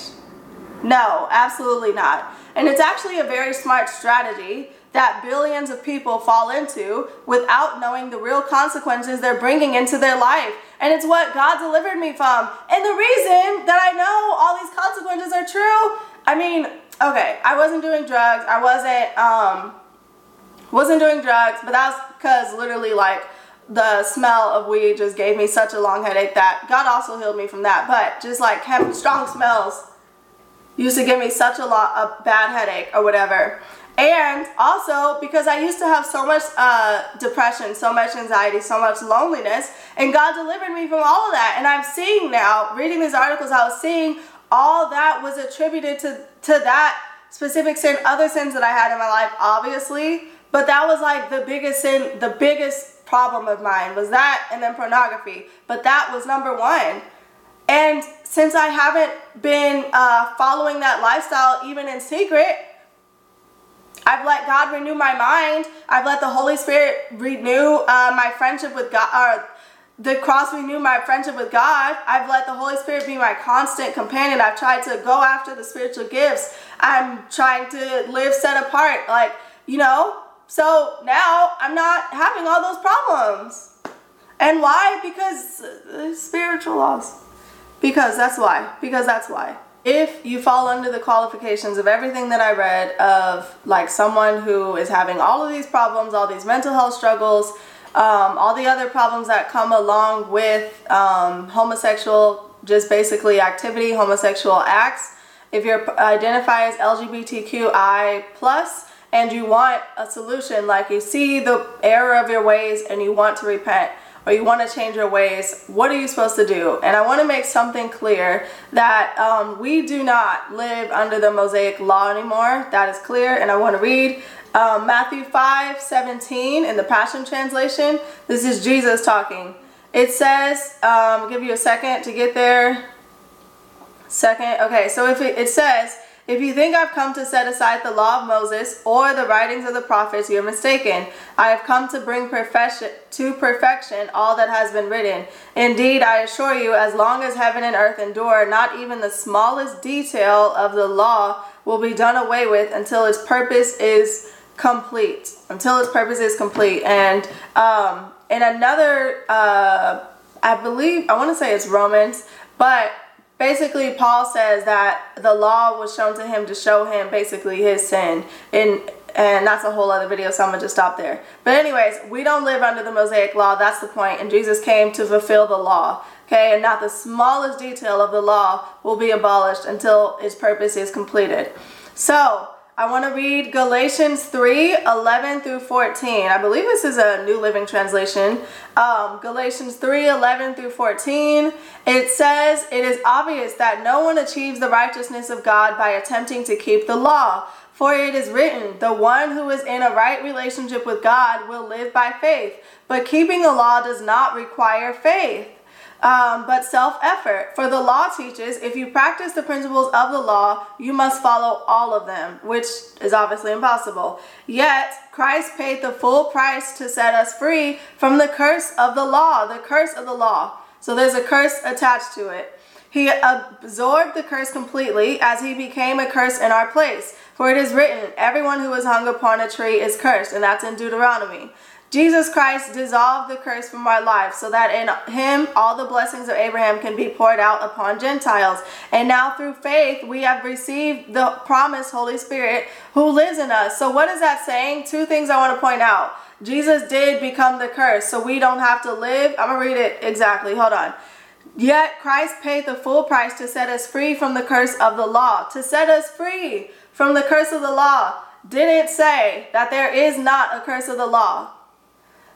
No, absolutely not. And it's actually a very smart strategy that billions of people fall into without knowing the real consequences they're bringing into their life. And it's what God delivered me from. And the reason that I know all these consequences are true, I mean, okay, I wasn't doing drugs. I wasn't um wasn't doing drugs, but that's cuz literally like the smell of weed just gave me such a long headache that God also healed me from that. But just like having strong smells used to give me such a lot a bad headache or whatever. And also because I used to have so much uh, depression, so much anxiety, so much loneliness, and God delivered me from all of that. And I'm seeing now, reading these articles, I was seeing all that was attributed to to that specific sin, other sins that I had in my life, obviously. But that was like the biggest sin, the biggest problem of mine was that and then pornography. But that was number one. And since I haven't been uh, following that lifestyle even in secret, I've let God renew my mind. I've let the Holy Spirit renew uh, my friendship with God, or the cross renew my friendship with God. I've let the Holy Spirit be my constant companion. I've tried to go after the spiritual gifts. I'm trying to live set apart. Like, you know, so now I'm not having all those problems. And why? Because uh, spiritual laws. Because that's why. Because that's why. If you fall under the qualifications of everything that I read of like someone who is having all of these problems, all these mental health struggles, um, all the other problems that come along with um, homosexual, just basically activity, homosexual acts, if you identify as LGBTQI plus and you want a solution, like you see the error of your ways and you want to repent, or you want to change your ways, what are you supposed to do? And I want to make something clear that um, we do not live under the Mosaic law anymore. That is clear. And I want to read um, Matthew 5 17 in the Passion Translation. This is Jesus talking. It says, um, give you a second to get there. Second. Okay, so if it, it says, if you think I've come to set aside the law of Moses or the writings of the prophets, you're mistaken. I have come to bring perfection to perfection all that has been written. Indeed, I assure you, as long as heaven and earth endure, not even the smallest detail of the law will be done away with until its purpose is complete. Until its purpose is complete. And um, in another, uh, I believe, I want to say it's Romans, but basically Paul says that the law was shown to him to show him basically his sin. And and that's a whole other video so I'm gonna just stop there. But anyways we don't live under the Mosaic law. That's the point. And Jesus came to fulfill the law okay? And not the smallest detail of the law will be abolished until its purpose is completed. So, I want to read Galatians 3 11 through 14. I believe this is a New Living Translation. Um, Galatians 3 11 through 14. It says, It is obvious that no one achieves the righteousness of God by attempting to keep the law. For it is written, The one who is in a right relationship with God will live by faith. But keeping the law does not require faith um, but self effort. For the law teaches if you practice the principles of the law, you must follow all of them, which is obviously impossible. Yet, Christ paid the full price to set us free from the curse of the law, the curse of the law. So there's a curse attached to it. He absorbed the curse completely as he became a curse in our place. For it is written, Everyone who is hung upon a tree is cursed, and that's in Deuteronomy. Jesus Christ dissolved the curse from our lives so that in him all the blessings of Abraham can be poured out upon Gentiles. And now through faith we have received the promised Holy Spirit who lives in us. So what is that saying? Two things I want to point out. Jesus did become the curse so we don't have to live. I'm going to read it exactly. Hold on. Yet Christ paid the full price to set us free from the curse of the law. To set us free from the curse of the law. Didn't say that there is not a curse of the law.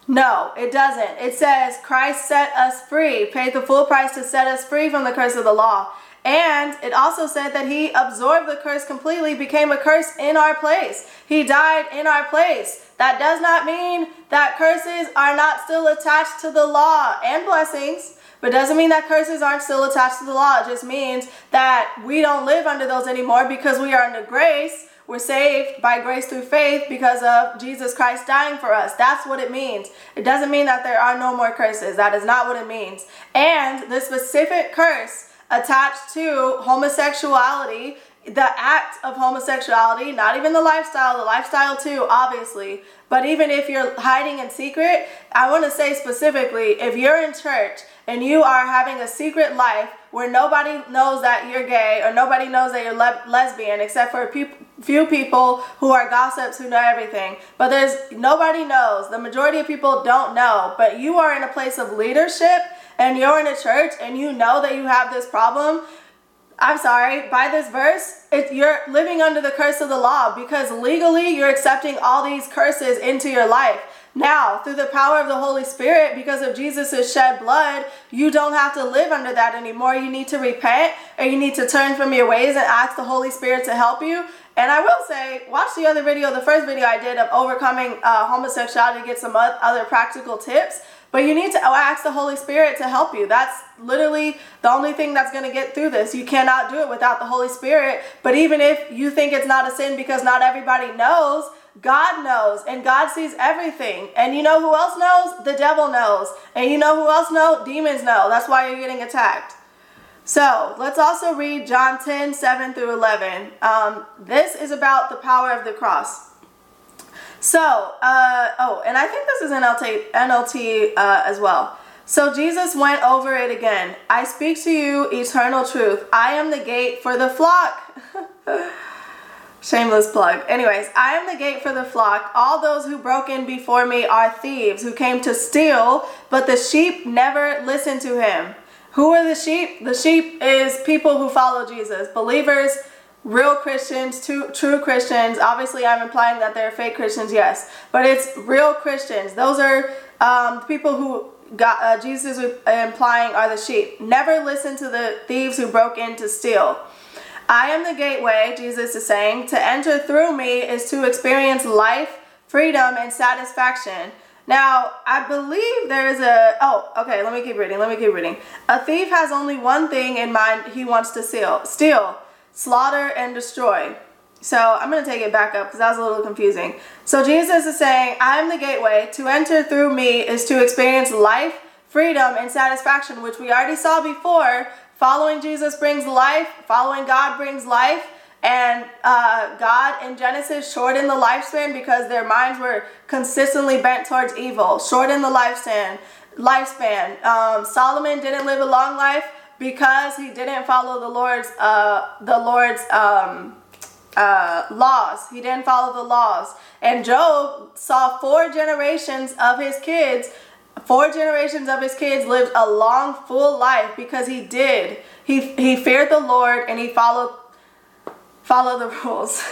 No, it doesn't. It says Christ set us free, paid the full price to set us free from the curse of the law. And it also said that he absorbed the curse completely, became a curse in our place. He died in our place. That does not mean that curses are not still attached to the law and blessings, but doesn't mean that curses aren't still attached to the law. It just means that we don't live under those anymore because we are under grace we're saved by grace through faith because of Jesus Christ dying for us. That's what it means. It doesn't mean that there are no more curses. That is not what it means. And the specific curse attached to homosexuality, the act of homosexuality, not even the lifestyle, the lifestyle too, obviously. But even if you're hiding in secret, I want to say specifically if you're in church and you are having a secret life where nobody knows that you're gay or nobody knows that you're le- lesbian except for pe- few people who are gossips who know everything but there's nobody knows the majority of people don't know but you are in a place of leadership and you're in a church and you know that you have this problem I'm sorry, by this verse, it, you're living under the curse of the law because legally you're accepting all these curses into your life. Now, through the power of the Holy Spirit, because of Jesus' shed blood, you don't have to live under that anymore. You need to repent or you need to turn from your ways and ask the Holy Spirit to help you. And I will say, watch the other video, the first video I did of overcoming uh, homosexuality to get some other practical tips. But you need to ask the Holy Spirit to help you. That's literally the only thing that's going to get through this. You cannot do it without the Holy Spirit. But even if you think it's not a sin because not everybody knows, God knows and God sees everything. And you know who else knows? The devil knows. And you know who else knows? Demons know. That's why you're getting attacked. So let's also read John 10 7 through 11. Um, this is about the power of the cross. So, uh, oh, and I think this is NLT, NLT uh, as well. So Jesus went over it again. I speak to you eternal truth. I am the gate for the flock. Shameless plug. Anyways, I am the gate for the flock. All those who broke in before me are thieves who came to steal, but the sheep never listened to him. Who are the sheep? The sheep is people who follow Jesus, believers, real Christians, true, Christians. Obviously, I'm implying that they're fake Christians, yes, but it's real Christians. Those are um, people who God, uh, Jesus is implying are the sheep. Never listen to the thieves who broke in to steal. I am the gateway, Jesus is saying. To enter through me is to experience life, freedom, and satisfaction. Now, I believe there is a. Oh, okay, let me keep reading. Let me keep reading. A thief has only one thing in mind he wants to steal, steal slaughter, and destroy. So I'm going to take it back up because that was a little confusing. So Jesus is saying, I am the gateway. To enter through me is to experience life, freedom, and satisfaction, which we already saw before Following Jesus brings life, following God brings life. And uh, God in Genesis shortened the lifespan because their minds were consistently bent towards evil. Shortened the lifespan. Lifespan. Um, Solomon didn't live a long life because he didn't follow the Lord's uh, the Lord's um, uh, laws. He didn't follow the laws. And Job saw four generations of his kids Four generations of his kids lived a long, full life because he did. He, he feared the Lord and he followed follow the rules.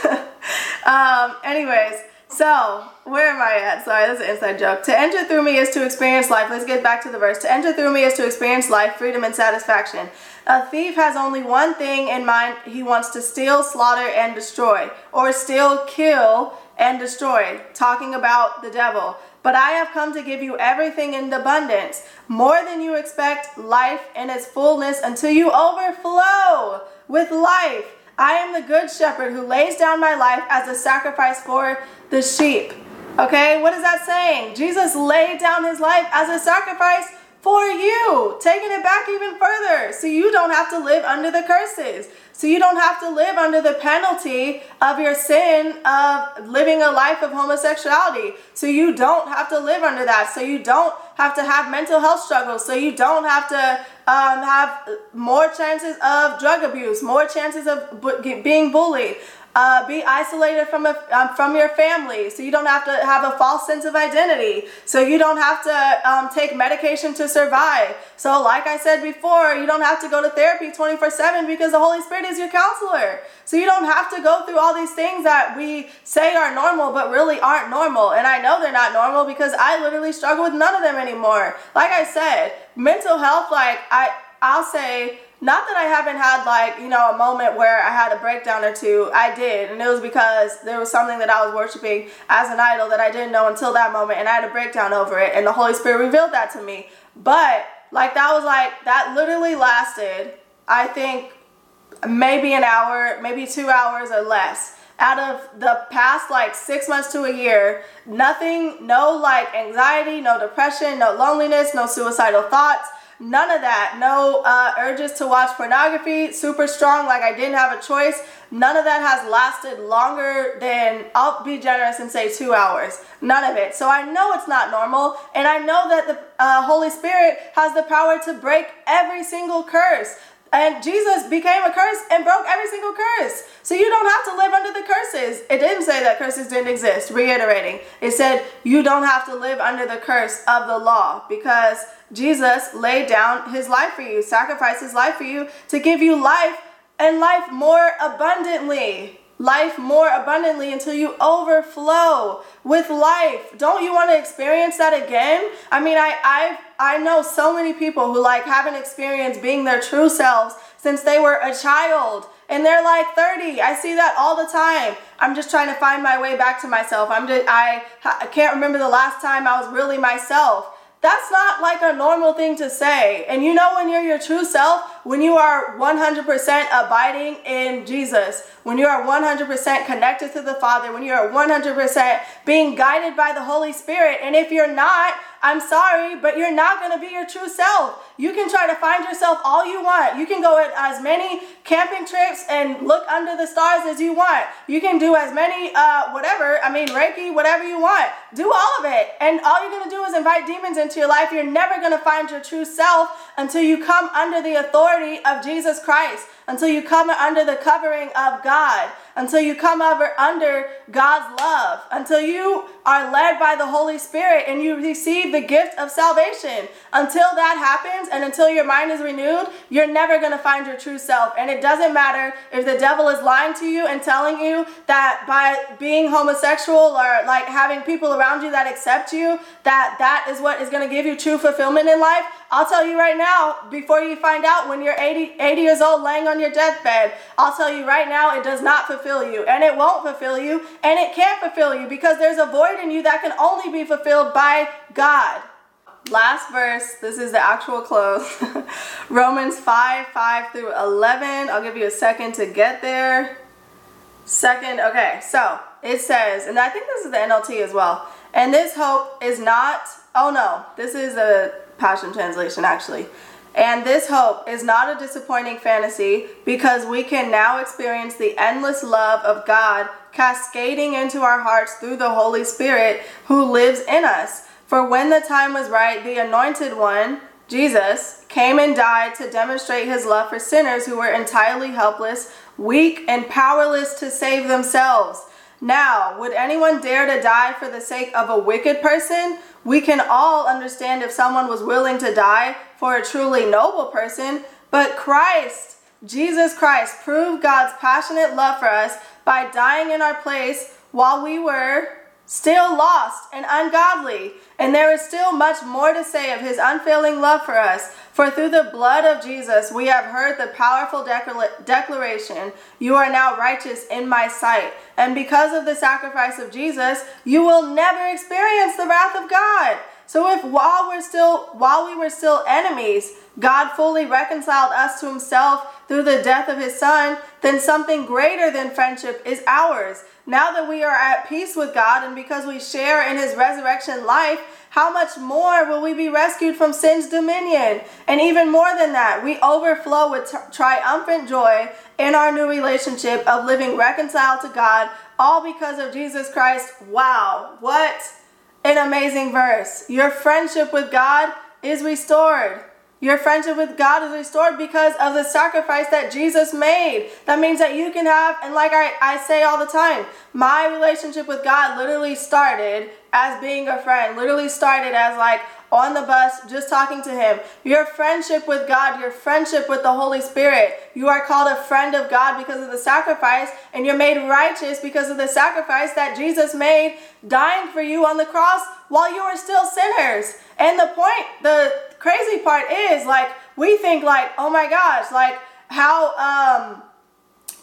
um, anyways, so where am I at? Sorry, that's an inside joke. To enter through me is to experience life. Let's get back to the verse. To enter through me is to experience life, freedom, and satisfaction. A thief has only one thing in mind. He wants to steal, slaughter, and destroy. Or steal, kill, and destroy. Talking about the devil. But I have come to give you everything in abundance, more than you expect, life in its fullness, until you overflow with life. I am the good shepherd who lays down my life as a sacrifice for the sheep. Okay, what is that saying? Jesus laid down his life as a sacrifice for you, taking it back even further so you don't have to live under the curses. So you don't have to live under the penalty of your sin of living a life of homosexuality. So you don't have to live under that. So you don't have to have mental health struggles. So you don't have to um, have more chances of drug abuse, more chances of being bullied, uh, be isolated from a, um, from your family so you don't have to have a false sense of identity. So you don't have to um, take medication to survive. So like i said before you don't have to go to therapy 24 7 because the holy spirit is your counselor. So you don't have to go through all these things that we say are normal but really aren't normal. And i know they're not normal because i literally struggle with none of them anymore. Like i said mental health like i i'll say not that I haven't had like, you know, a moment where I had a breakdown or two. I did. And it was because there was something that I was worshiping as an idol that I didn't know until that moment. And I had a breakdown over it. And the Holy Spirit revealed that to me. But like that was like, that literally lasted, I think, maybe an hour, maybe two hours or less out of the past like six months to a year, nothing, no like anxiety, no depression, no loneliness, no suicidal thoughts, None of that. No uh, urges to watch pornography. Super strong, like I didn't have a choice. None of that has lasted longer than, I'll be generous and say two hours. None of it. So I know it's not normal. And I know that the uh, Holy Spirit has the power to break every single curse. And Jesus became a curse and broke every single curse. So you don't have to live under the curses. It didn't say that curses didn't exist, reiterating. It said you don't have to live under the curse of the law because Jesus laid down his life for you, sacrificed his life for you to give you life and life more abundantly life more abundantly until you overflow with life. Don't you want to experience that again? I mean, I I I know so many people who like haven't experienced being their true selves since they were a child and they're like 30. I see that all the time. I'm just trying to find my way back to myself. I'm just I I can't remember the last time I was really myself. That's not like a normal thing to say. And you know when you're your true self, when you are 100% abiding in Jesus, when you are 100% connected to the Father, when you are 100% being guided by the Holy Spirit. And if you're not, I'm sorry, but you're not going to be your true self. You can try to find yourself all you want. You can go on as many camping trips and look under the stars as you want. You can do as many, uh, whatever, I mean, Reiki, whatever you want. Do all of it. And all you're going to do is invite demons into your life. You're never going to find your true self until you come under the authority of Jesus Christ until you come under the covering of God, until you come over under God's love, until you are led by the Holy Spirit and you receive the gift of salvation. Until that happens and until your mind is renewed, you're never going to find your true self. And it doesn't matter if the devil is lying to you and telling you that by being homosexual or like having people around you that accept you, that that is what is going to give you true fulfillment in life. I'll tell you right now, before you find out when you're 80, 80 years old laying on your deathbed, I'll tell you right now, it does not fulfill you. And it won't fulfill you. And it can't fulfill you because there's a in you that can only be fulfilled by God. Last verse, this is the actual close. Romans 5 5 through 11. I'll give you a second to get there. Second, okay, so it says, and I think this is the NLT as well. And this hope is not, oh no, this is a Passion Translation actually. And this hope is not a disappointing fantasy because we can now experience the endless love of God cascading into our hearts through the Holy Spirit who lives in us. For when the time was right, the anointed one, Jesus, came and died to demonstrate his love for sinners who were entirely helpless, weak, and powerless to save themselves. Now, would anyone dare to die for the sake of a wicked person? We can all understand if someone was willing to die for a truly noble person, but Christ Jesus Christ proved God's passionate love for us by dying in our place while we were still lost and ungodly. And there is still much more to say of his unfailing love for us. For through the blood of Jesus, we have heard the powerful declaration, You are now righteous in my sight. And because of the sacrifice of Jesus, you will never experience the wrath of God. So if while we're still while we were still enemies, God fully reconciled us to himself through the death of his son, then something greater than friendship is ours. Now that we are at peace with God and because we share in his resurrection life, how much more will we be rescued from sin's dominion? And even more than that, we overflow with t- triumphant joy in our new relationship of living reconciled to God, all because of Jesus Christ. Wow, what an amazing verse. Your friendship with God is restored. Your friendship with God is restored because of the sacrifice that Jesus made. That means that you can have, and like I, I say all the time, my relationship with God literally started as being a friend, literally started as like on the bus just talking to Him. Your friendship with God, your friendship with the Holy Spirit, you are called a friend of God because of the sacrifice, and you're made righteous because of the sacrifice that Jesus made dying for you on the cross while you were still sinners. And the point, the crazy part is like we think like, oh my gosh, like how um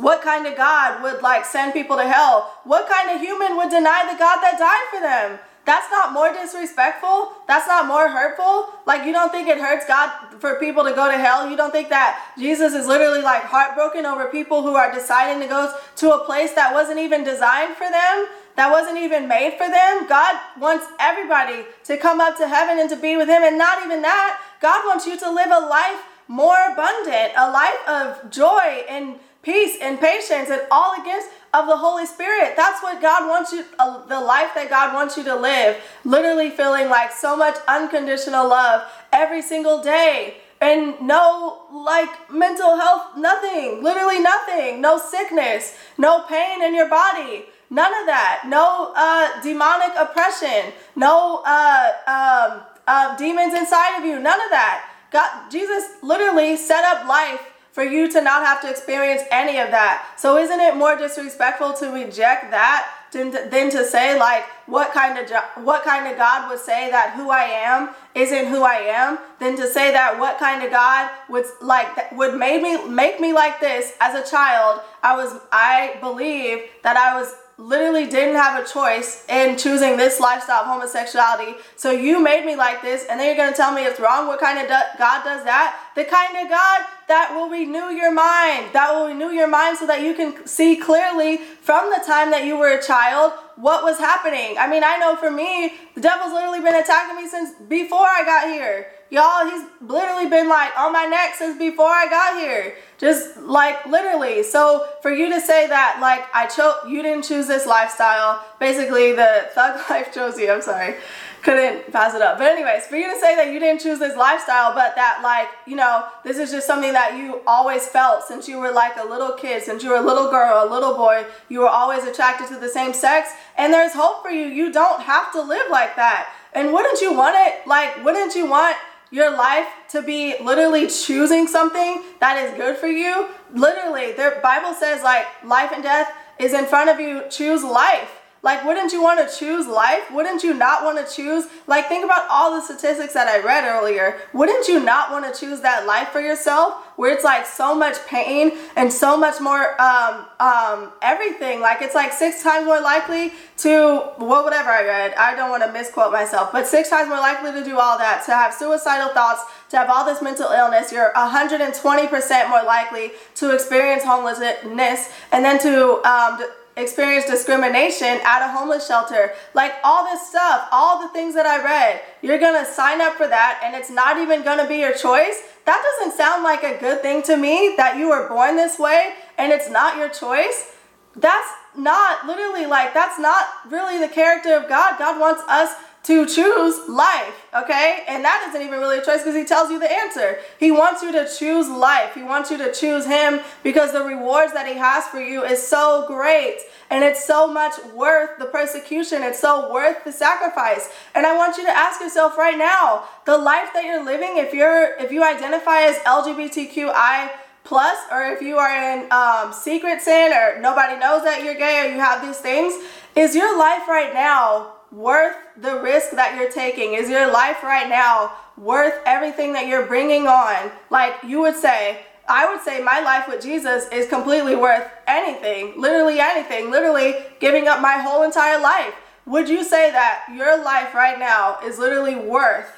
what kind of God would like send people to hell? What kind of human would deny the God that died for them? That's not more disrespectful. That's not more hurtful. Like, you don't think it hurts God for people to go to hell? You don't think that Jesus is literally like heartbroken over people who are deciding to go to a place that wasn't even designed for them? That wasn't even made for them? God wants everybody to come up to heaven and to be with Him. And not even that, God wants you to live a life more abundant, a life of joy and peace and patience and all the gifts of the Holy Spirit. That's what God wants you, uh, the life that God wants you to live. Literally feeling like so much unconditional love every single day. And no, like, mental health, nothing, literally nothing. No sickness, no pain in your body. None of that. No uh, demonic oppression. No uh, um, uh, demons inside of you. None of that. God, Jesus literally set up life for you to not have to experience any of that. So isn't it more disrespectful to reject that than to, than to say like what kind of what kind of God would say that who I am isn't who I am than to say that what kind of God would like would make me make me like this as a child. I was I believe that I was literally didn't have a choice in choosing this lifestyle of homosexuality. So you made me like this, and then you're to tell me it's wrong? What kind of do- God does that? The kind of God that will renew your mind, that will renew your mind so that you can see clearly from the time that you were a child what was happening. I mean, I know for me, the devil's literally been attacking me since before I got here. Y'all, he's literally been like on my neck since before I got here. Just like literally. So for you to say that, like, I chose, you didn't choose this lifestyle. Basically, the thug life chose you. I'm sorry. Couldn't pass it up. But, anyways, for you to say that you didn't choose this lifestyle, but that, like, you know, this is just something that you always felt since you were like a little kid, since you were a little girl, a little boy, you were always attracted to the same sex. And there's hope for you. You don't have to live like that. And wouldn't you want it? Like, wouldn't you want your life to be literally choosing something that is good for you. Literally, the Bible says like life and death is in front of you. Choose life. Like, wouldn't you want to choose life? Wouldn't you not want to choose? Like, think about all the statistics that I read earlier. Wouldn't you not want to choose that life for yourself where it's like so much pain and so much more um, um, everything? Like, it's like six times more likely to, well, whatever I read. I don't want to misquote myself, but six times more likely to do all that, to have suicidal thoughts, to have all this mental illness. You're 120% more likely to experience homelessness and then to, um, experience discrimination at a homeless shelter. Like all this stuff, all the things that I read, you're gonna sign up for that and it's not even gonna be your choice. That doesn't sound like a good thing to me that you were born this way and it's not your choice. That's not literally like, that's not really the character of God. God wants us to choose life, okay? And that isn't even really a choice because he tells you the answer. He wants you to choose life. He wants you to choose him because the rewards that he has for you is so great and it's so much worth the persecution. It's so worth the sacrifice. And I want you to ask yourself right now, the life that you're living if you're if you identify as LGBTQI plus or if you are in um, secret sin or nobody knows that you're gay or you have these things, is your life right now worth the risk that you're taking? Is your life right now worth everything that you're bringing on? Like you would say, I would say my life with Jesus is completely worth anything, literally anything, literally giving up my whole entire life. Would you say that your life right now is literally worth,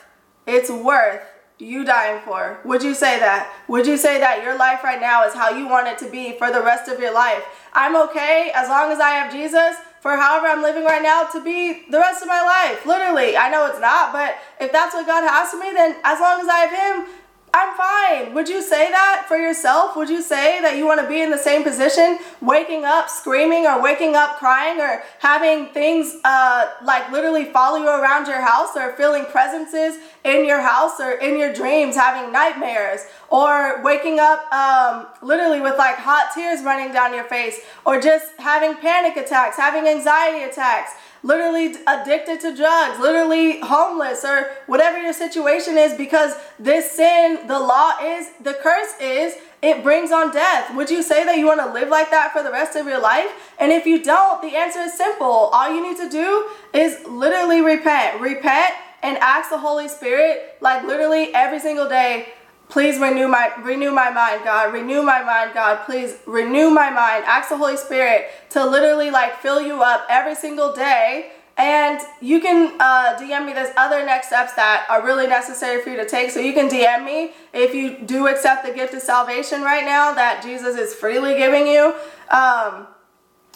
it's worth you dying for? Would you say that? Would you say that your life right now is how you want it to be for the rest of your life? I'm okay as long as I have Jesus for however I'm living right now to be the rest of my life. Literally. I know it's not, but if that's what God has for me, then as long as I have Him, I'm fine. Would you say that for yourself? Would you say that you want to be in the same position, waking up screaming or waking up crying or having things uh, like literally follow you around your house or feeling presences in your house or in your dreams, having nightmares or waking up um, literally with like hot tears running down your face or just having panic attacks, having anxiety attacks? Literally addicted to drugs, literally homeless, or whatever your situation is, because this sin, the law is, the curse is, it brings on death. Would you say that you want to live like that for the rest of your life? And if you don't, the answer is simple. All you need to do is literally repent. Repent and ask the Holy Spirit, like literally every single day, Please renew my renew my mind, God. Renew my mind, God. Please renew my mind. Ask the Holy Spirit to literally like fill you up every single day. And you can uh, DM me. There's other next steps that are really necessary for you to take. So you can DM me if you do accept the gift of salvation right now that Jesus is freely giving you. Um,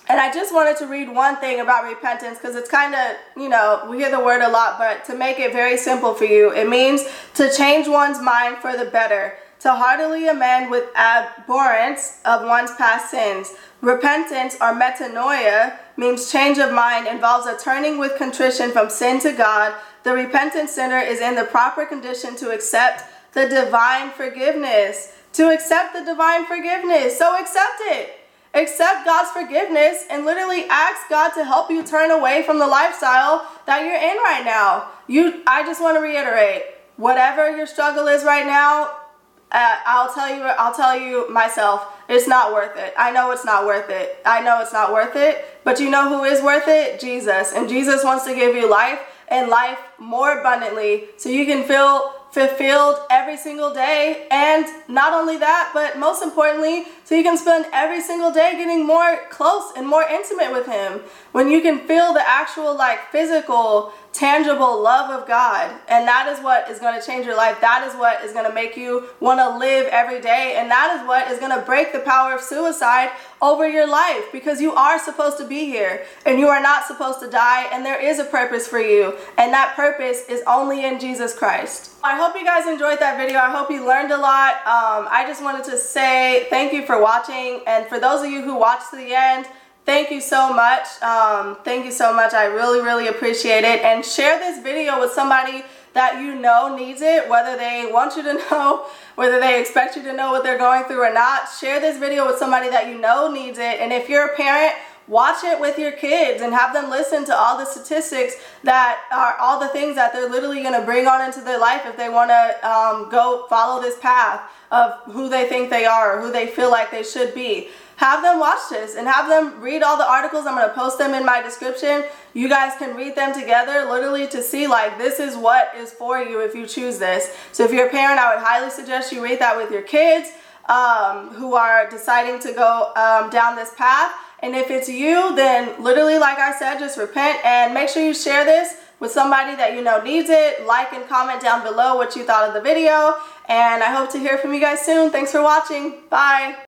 and I just wanted to read one thing about repentance because it's kind of, you know, we hear the word a lot, but to make it very simple for you, it means to change one's mind for the better, to heartily amend with abhorrence of one's past sins. Repentance or metanoia means change of mind, involves a turning with contrition from sin to God. The repentant sinner is in the proper condition to accept the divine forgiveness. To accept the divine forgiveness. So accept it. Accept God's forgiveness and literally ask God to help you turn away from the lifestyle that you're in right now. You I just want to reiterate, whatever your struggle is right now, uh, I'll tell you I'll tell you myself, it's not worth it. I know it's not worth it. I know it's not worth it, but you know who is worth it? Jesus. And Jesus wants to give you life and life more abundantly so you can feel fulfilled every single day. And not only that, but most importantly, so you can spend every single day getting more close and more intimate with Him. When you can feel the actual, like, physical, tangible love of God. And that is what is going to change your life. That is what is going to make you want to live every day. And that is what is going to break the power of suicide over your life because you are supposed to be here and you are not supposed to die. And there is a purpose for you. And that purpose is only in Jesus Christ. I hope you guys enjoyed that video. I hope you learned a lot. Um, I just wanted to say thank you for watching. And for those of you who watched to the end, thank you so much. Um, thank you so much. I really, really appreciate it. And share this video with somebody that you know needs it, whether they want you to know, whether they expect you to know what they're going through or not. Share this video with somebody that you know needs it. And if you're a parent watch it with your kids and have them listen to all the statistics that are all the things that they're literally going to bring on into their life if they want to um, go follow this path of who they think they are or who they feel like they should be. Have them watch this and have them read all the articles. I'm going to post them in my description. You guys can read them together literally to see like this is what is for you if you choose this. So if you're a parent i would highly suggest you read that with your kids um, who are deciding to go um, down this path and if it's you, then literally, like I said, just repent and make sure you share this with somebody that you know needs it. Like and comment down below what you thought of the video. And I hope to hear from you guys soon. Thanks for watching. Bye.